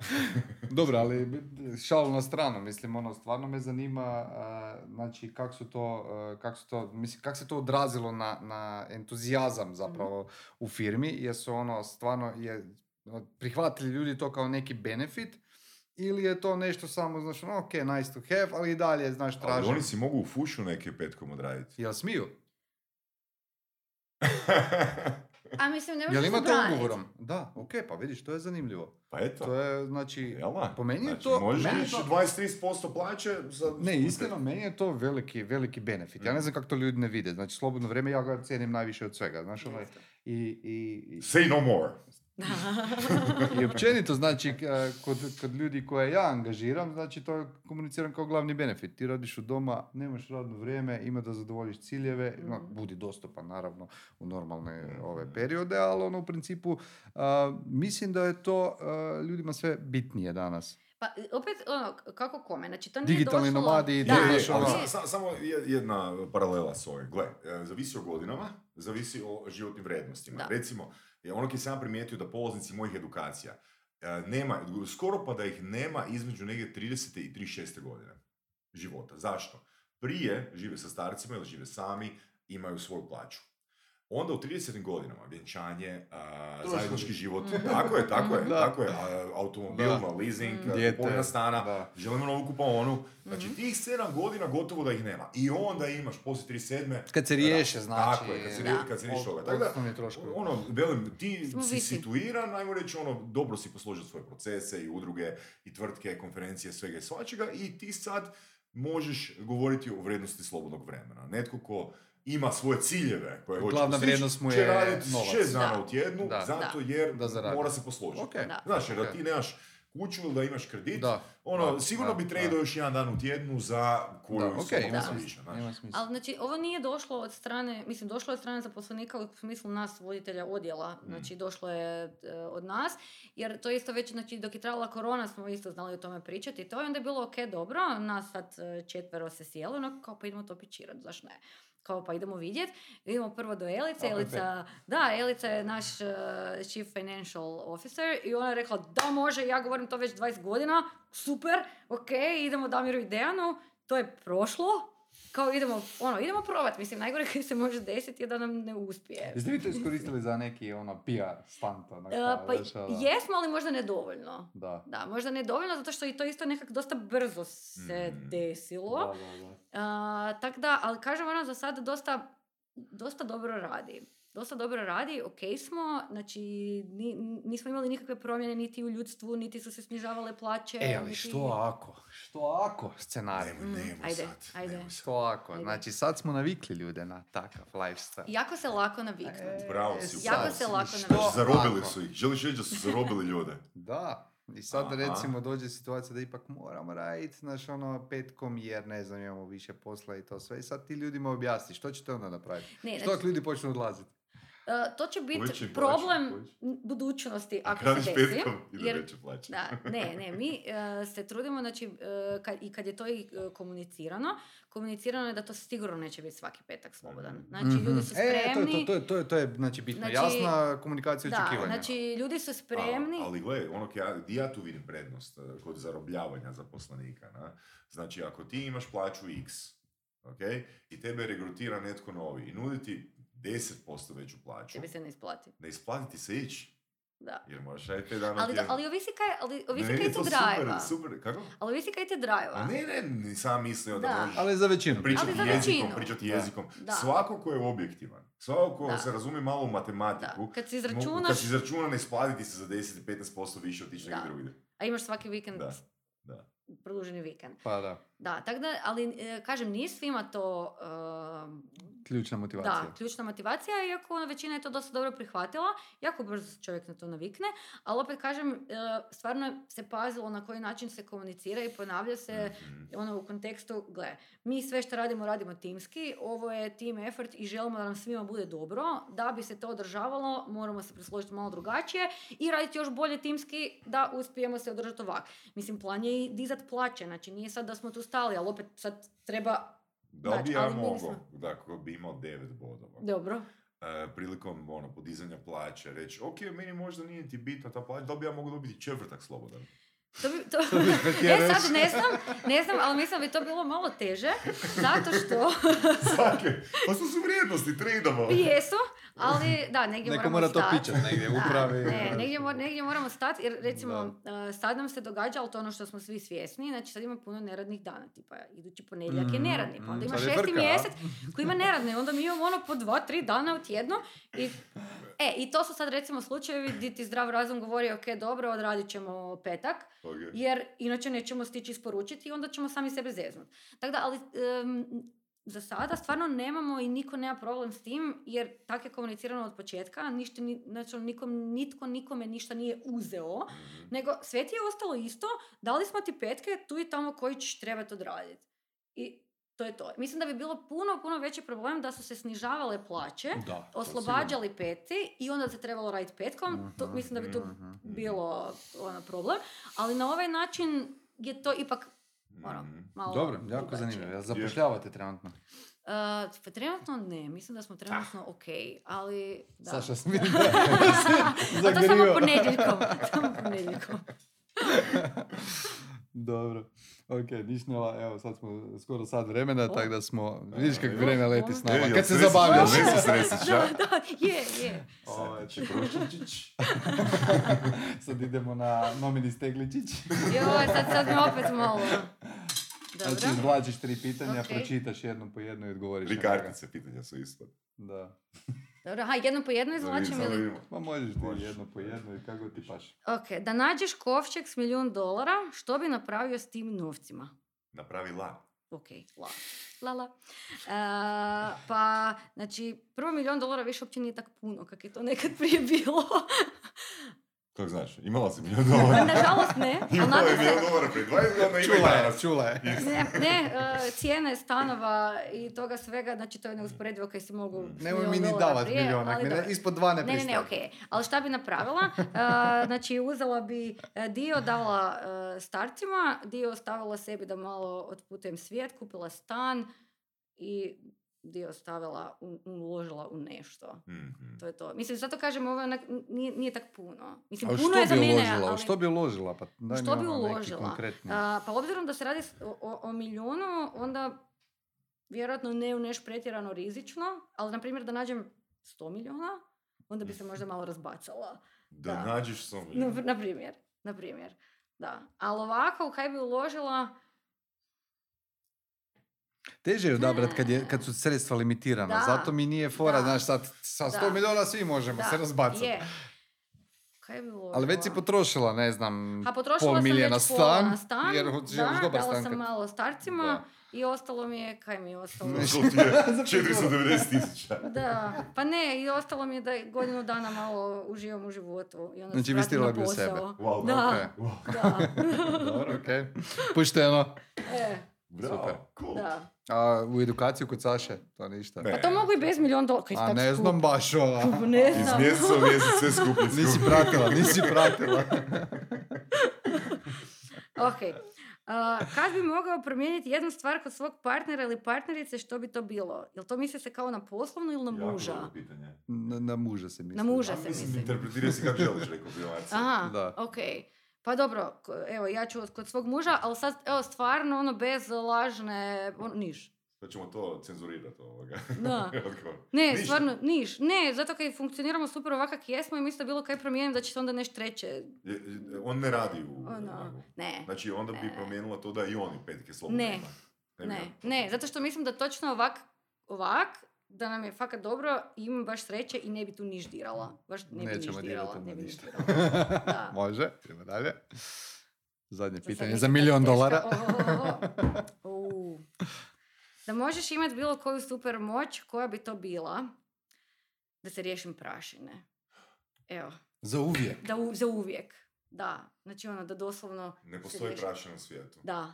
Dobro, ali šalu na stranu, mislim, ono, stvarno me zanima, a, znači, kako su to, a, kak su to, mislim, kako se to odrazilo na, na entuzijazam zapravo u firmi, jer su ono, stvarno, je, prihvatili ljudi to kao neki benefit, ili je to nešto samo, znaš, ono, ok, nice to have, ali i dalje, znaš, Ali tražim. oni si mogu u fušu neke petkom odraditi. Jel smiju? A mislim ne Jel možeš ima to zabraniti. ugovorom? Da, ok, pa vidiš, to je zanimljivo. pa eto. To je, znači, Jel da? po meni je znači, to... Možeš meni to- 23% plaće za... Ne, iskreno, meni je to veliki, veliki benefit. Ja ne znam kako to ljudi ne vide. Znači, slobodno vrijeme ja ga cijenim najviše od svega. Znaš, ono, i, i, i, Say no more. i općenito, znači, k- kod, kod ljudi koje ja angažiram, znači, to komuniciram kao glavni benefit. Ti radiš u doma, nemaš radno vrijeme, ima da zadovoljiš ciljeve, no, Mhm. budi dostupan, naravno, u normalne ove periode, ali ono, u principu, a, mislim da je to a, ljudima sve bitnije danas. Pa opet, ono, kako kome, znači to nije Digitalni došlo... nomadi da, to Je, je, ali ono- sa- sa- samo je- jedna paralela s ovim. Gle, e, zavisi o godinama, zavisi o životnim vrednostima. Da. Recimo, je ono ki sam primijetio da polaznici mojih edukacija, e, nema, skoro pa da ih nema između negdje 30. i 36. godine života. Zašto? Prije žive sa starcima ili žive sami, imaju svoju plaću. Onda u 30. godinama vjenčanje, a, zajednički život, tako je, tako je, Da. tako je, a, automobil, Da. leasing, Mm. Kupovina stana, da. želimo novu kupaonu, znači Mhm. tih 7 godina gotovo da ih nema. I onda imaš poslije 37. Kad se riješe, Da, znači... Tako je, kad se, Da. kad se riješi toga. Tako da, ono, velim, ti Smo si visi. situiran, ajmo reći, ono, dobro si posložio svoje procese i udruge i tvrtke, konferencije, svega i svačega i ti sad možeš govoriti o vrijednosti slobodnog vremena. Netko ko ima svoje ciljeve koje hoće Glavna vrijednost mu će je raditi novac. šest dana Da. u tjednu, Da. zato jer Da mora se posložiti. Ok. Da. Znaš, jer da Ok. ti nemaš kuću ili da imaš kredit, Da. ono, Da, sigurno da, bi da. tradeo još jedan dan u tjednu za koju Da, su ok, ono ima Da. smisla. Ali znači, ovo nije došlo od strane, mislim, došlo je od strane zaposlenika u smislu nas, voditelja odjela, Mm. znači došlo je e, od nas, jer to isto već, znači dok je trajala korona smo isto znali o tome pričati i to je onda je bilo ok, dobro, nas sad e, četvero se sjelo, no kao pa idemo to pičirati, zašto ne? Kao pa idemo vidjet, idemo prvo do Elice, Elica, da, Elica je naš e, chief financial officer i ona je rekla da može, ja govorim to već 20 godina, super, ok, idemo Damiru i Dejanu, to je prošlo, kao idemo, ono, idemo probati, mislim, najgore kaj se može desiti je da nam ne uspije. Jeste vi to iskoristili za neki ono PR stunt? Ono, kao, pa znaš, ono? jesmo, ali možda nedovoljno. Da. Da, možda nedovoljno, zato što i to isto nekak dosta brzo se Mm. desilo. Da, da, da. A, tak da, ali kažem ono, za sad dosta, dosta dobro radi. Dosta dobro radi, ok smo, znači ni- nismo imali nikakve promjene niti u ljudstvu, niti su se snižavale plaće. E, ali niti- što ako? Što ako scenarij? Mm, ajde, sad, ajde. sad. Što ako? Ajde. Znači sad smo navikli ljude na takav lifestyle. Jako se lako naviknuti. E, Bravo si, sad Jako se lako što naviknuti. Zarobili ako? su ih. Želiš reći da su zarobili ljude? Da. I sad Aha. recimo dođe situacija da ipak moramo raditi, znaš, ono, petkom jer ne znam, imamo više posla i to sve. I sad ti ljudima objasni, što ćete onda napraviti? Ne, Što znači, ako ljudi počnu odlaziti? E, to će biti problem povećaj. budućnosti ako se desi. jer-. Da, ne, ne, mi e, se trudimo, znači, e, kad, i kad je to i komunicirano, komunicirano je da to sigurno neće biti svaki petak slobodan. Mhm. Znači, ljudi su Mhm. E, to, spremni. je- to, je- to, je- to je, znači, bitno. Znači, Jasna komunikacija da, očekivanja. znači, ljudi su spremni. A, ali gle, ono kje ja, di ja tu vidim prednost kod zarobljavanja zaposlenika. Na? Znači, ako ti imaš plaću x, ok, i tebe regrutira netko novi i nudi ti 10% veću plaću, Tebi se ne isplati. ne isplati ti se ići, Da. jer možeš raditi 5 dana Ali, da, ali ovisi kaj, ali ovisi Ne, kaj to drajva. Super, super, kako? Ali ovisi kaj ti drajva. A ne, ne, nisam mislio da, Da. možeš Ali za većinu. pričati Ali za jezikom, većinu. pričati Da. jezikom. Da. Svako ko je objektivan, svako ko Da. se razumije malo u Da. matematiku, Kad si mogu- izračunaš, kad si izračuna ne isplatiti se za 10-15% više otići Da. negdje drugdje. a imaš svaki vikend Da, da. produženi vikend. Pa da, Da, tako da, ali e, kažem, nije svima to um, ključna motivacija. Da, ključna motivacija, iako većina je to dosta dobro prihvatila, jako brzo čovjek na to navikne, ali opet kažem, e, stvarno se pazilo na koji način se komunicira i ponavlja se Mhm. ono u kontekstu, gle, mi sve što radimo, radimo timski, ovo je team effort i želimo da nam svima bude dobro, da bi se to održavalo, moramo se presložiti malo drugačije i raditi još bolje timski da uspijemo se održati ovak. Mislim, plan je i dizat plaće, znači nije sad da smo tu stali, ali opet sad treba, Da li bi ja mogao, nismo- da, ako bi imao 9 bodova, dobro, e, prilikom ono, podizanja plaće, reći, ok, meni možda nije ti bitna ta plaća, da li bi ja mogao dobiti četvrtak slobodan? To bi, to... bi e, sad ne znam, ne znam, ali mislim da bi to bilo malo teže, zato što Svake, pa to su vrijednosti, tradamo. jesu, ali da, negdje Neko moramo mora to stati. pićat negdje, Da, upravi. Ne, negdje, mor- negdje moramo stati, jer recimo uh, sad nam se događa, ali to je ono što smo svi svjesni, znači sad ima puno neradnih dana, tipa idući ponedjeljak je Mm, neradni, pa onda mm, ima je šesti frka, a? mjesec koji ima neradne, onda mi imamo ono po dva, tri dana u tjednu i E, i to su sad recimo slučajevi gdje ti zdrav razum govori, ok, dobro, odradit ćemo petak, Ok. jer inače nećemo stići isporučiti i onda ćemo sami sebe zeznut. Tako da, ali em, za sada stvarno nemamo i niko nema problem s tim, jer tako je komunicirano od početka, ništa, ni, znači, nikom, nitko nikome ništa nije uzeo, Mhm. nego sve ti je ostalo isto, dali smo ti petke tu i tamo koji ćeš trebati odraditi. I To je to. Mislim da bi bilo puno, puno veći problem da su se snižavale plaće, Da. oslobađali peti i onda se trebalo raditi petkom. To, Mhm, mislim da bi to mhm. bilo ono, problem. Ali na ovaj način je to ipak ono, Mhm. malo Dobro, jako drugačije. zanimljivo. Jel zapošljavate trenutno? Uh, pa trenutno ne, mislim da smo trenutno ok, ali da. Saša smiri A to samo ponedjeljkom, samo ponedjeljkom. Dobro. Ok, nišnjela, evo sad smo skoro sad vremena, O. tako da smo, vidiš kako Evo. vrijeme leti s E, nama. jel Kad se zabavljaš. jel Nesi Stresić, da, da, je, je. Ovaj, Sad idemo na nomini Stegličić. Joj, sad, sad mi opet malo. Znači, Dobro. izvlačiš tri pitanja, Ok. pročitaš jedno po jedno i odgovoriš. Tri kartice pitanja su ispod. Da. Dobro, aha, jedno po jedno izvlačim ili... Ma možeš ti Možeš. jedno po jedno i kako ti paš. Ok, da nađeš kovčeg s milijun dolara, što bi napravio s tim novcima? Napravila. Ok, la. La, la. E, pa, znači, prvo milijun dolara više uopće nije tako puno, kak je to nekad prije bilo. Kako znaš, imala si milijun Pa, dolara. nažalost ne, Imala je se... milijun dolara prije 20 godina, ima i Čula je, danas. čula je. Ne, ne e, cijene stanova i toga svega, znači to je neusporedivo kaj si mogu Nemoj mi ni davat prije, milionak, ali mi ne- dobro. ispod dva ne Ne, ne, ne, pristajem. okej. Ali šta bi napravila? E, znači, uzela bi e, dio dala e, starcima, dio ostavila sebi da malo otputujem svijet, kupila stan i dio ostavila, u- uložila u nešto. Mhm. To je to. Mislim, zato kažem, ovo onak, nije, nije tak puno. Mislim, A puno što je za bi mene, uložila? Ali... Što bi uložila? Pa daj mi Što bi ono uložila? A, pa obzirom da se radi o, o, o milijunu, onda vjerojatno ne u neš pretjerano rizično, ali na primjer da nađem 100 milijuna, onda bi se možda malo razbacala. Da Da. nađeš sam Na, na primjer, na primjer. Da. Ali ovako, u kaj bi uložila, Teže je odabrat kad, je, kad su sredstva limitirana. Da. Zato mi nije fora, Da. znaš, sad sa 100 Da. milijuna svi možemo da, se razbacati. je. Kaj bi uložila? Ali već si potrošila, ne znam, A potrošila pol već na stan, na stan, jer hoćeš da, dobar dala stan sam malo starcima Da. i ostalo mi je, kaj mi je ostalo? Nešto. Što ti je 490 tisuća. Da, pa ne, i ostalo mi je da godinu dana malo uživam u životu. I onda Znači, investirala bi u sebe. Wow, Da, ok. da. Dobro, okej. Pušteno. E, Bravo, Super. cool. da. A u edukaciju kod Saše? To ništa. Ne. Pa to mogu i bez milion dolara. A ne skup? znam baš ova. Ne Iz znam. mjeseca u mjesec sve skuplje Nisi pratila, nisi pratila. Ok. A, kad bi mogao promijeniti jednu stvar kod svog partnera ili partnerice, što bi to bilo? Jel to misli se kao na poslovnu ili na muža? pitanje. Na, na muža se misli. Na muža se misli. interpretiraj si kako želiš, rekao. Aha, Da. ok. Pa dobro, evo, ja ću kod svog muža, ali sad, evo, stvarno, ono, bez lažne, ono, niš. Sad ćemo to cenzurirati ovoga. Da. Ne, Ništa. stvarno, niš. Ne, zato kaj funkcioniramo super ovak kak jesmo i mislim da bilo kaj promijenim da će se onda nešto treće. Je- On ne radi u Ono, ne, Znači onda bi Ne. promijenila to da i oni petke slobodno Ne. ne, ga- ne, zato što mislim da točno ovak, ovak, da nam je fakat dobro imam baš sreće i ne bi tu niš dirala. Baš ne bi Nećemo niš dirala. Ne bi niš ništa. Da. Može, idemo dalje. Zadnje sad pitanje za milion teška- dolara. o, o, o. Da možeš imati bilo koju super moć, koja bi to bila? Da se riješim prašine. Evo, Za uvijek. da u, za uvijek. Da, znači ono da doslovno... Ne postoji prašina u svijetu. Da,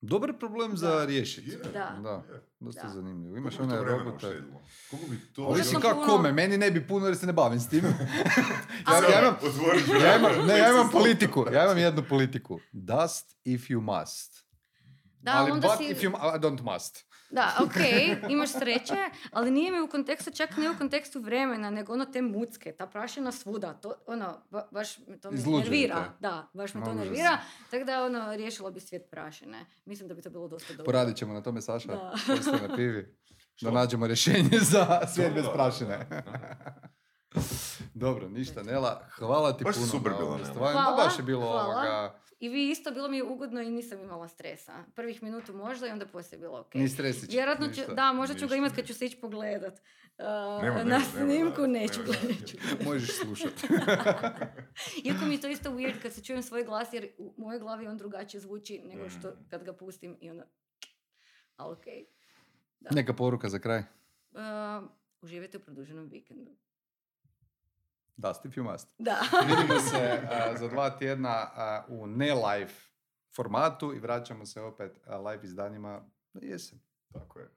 Dobar problem za riješiti. Je, Da. Da, dosta Da. zanimljivo. Imaš robote. uštedilo? Koliko bi to... Ovisi Užasno kako kome, meni ne bi puno jer se ne bavim s tim. ja, ja imam, ja imam, ne, ja imam politiku, ja imam jednu politiku. Dust if you must. da, Ali onda but si... if you I don't must. Da, ok, imaš sreće, ali nije mi u kontekstu, čak ne u kontekstu vremena, nego ono te mucke, ta prašina svuda, to, ono, ba- baš me to nervira. te. Da, baš me Ma, to užas. nervira, tako da, ono, riješilo bi svijet prašine. Mislim da bi to bilo dosta dobro. Poradit ćemo na tome, Saša. Da. Na pivi. Što? Da nađemo rješenje za svijet bez prašine. Dobro, ništa, Nela, hvala ti Baš puno super na bila, ovom Nela. gostovanju. Hvala, Da, baš je bilo hvala. ovoga, I vi isto, bilo mi je ugodno i nisam imala stresa. Prvih minutu možda i onda poslije je bilo ok. ni stresić. Vjerojatno ću, ništa. da, možda ću ga Ništa, imat kad ću se ići pogledat. Uh, na snimku neću nemoj gledat. gledat. Možeš slušati. Iako mi je to isto weird kad se čujem svoj glas jer u mojoj glavi on drugačije zvuči nego što Mm. kad ga pustim i onda... Ali okej. Da. Neka poruka za kraj. Uh, uživajte u produženom vikendu. Dust if you must. Da. Vidimo se a, za dva tjedna a, u ne live formatu i vraćamo se opet live izdanjima na jesen. Tako je.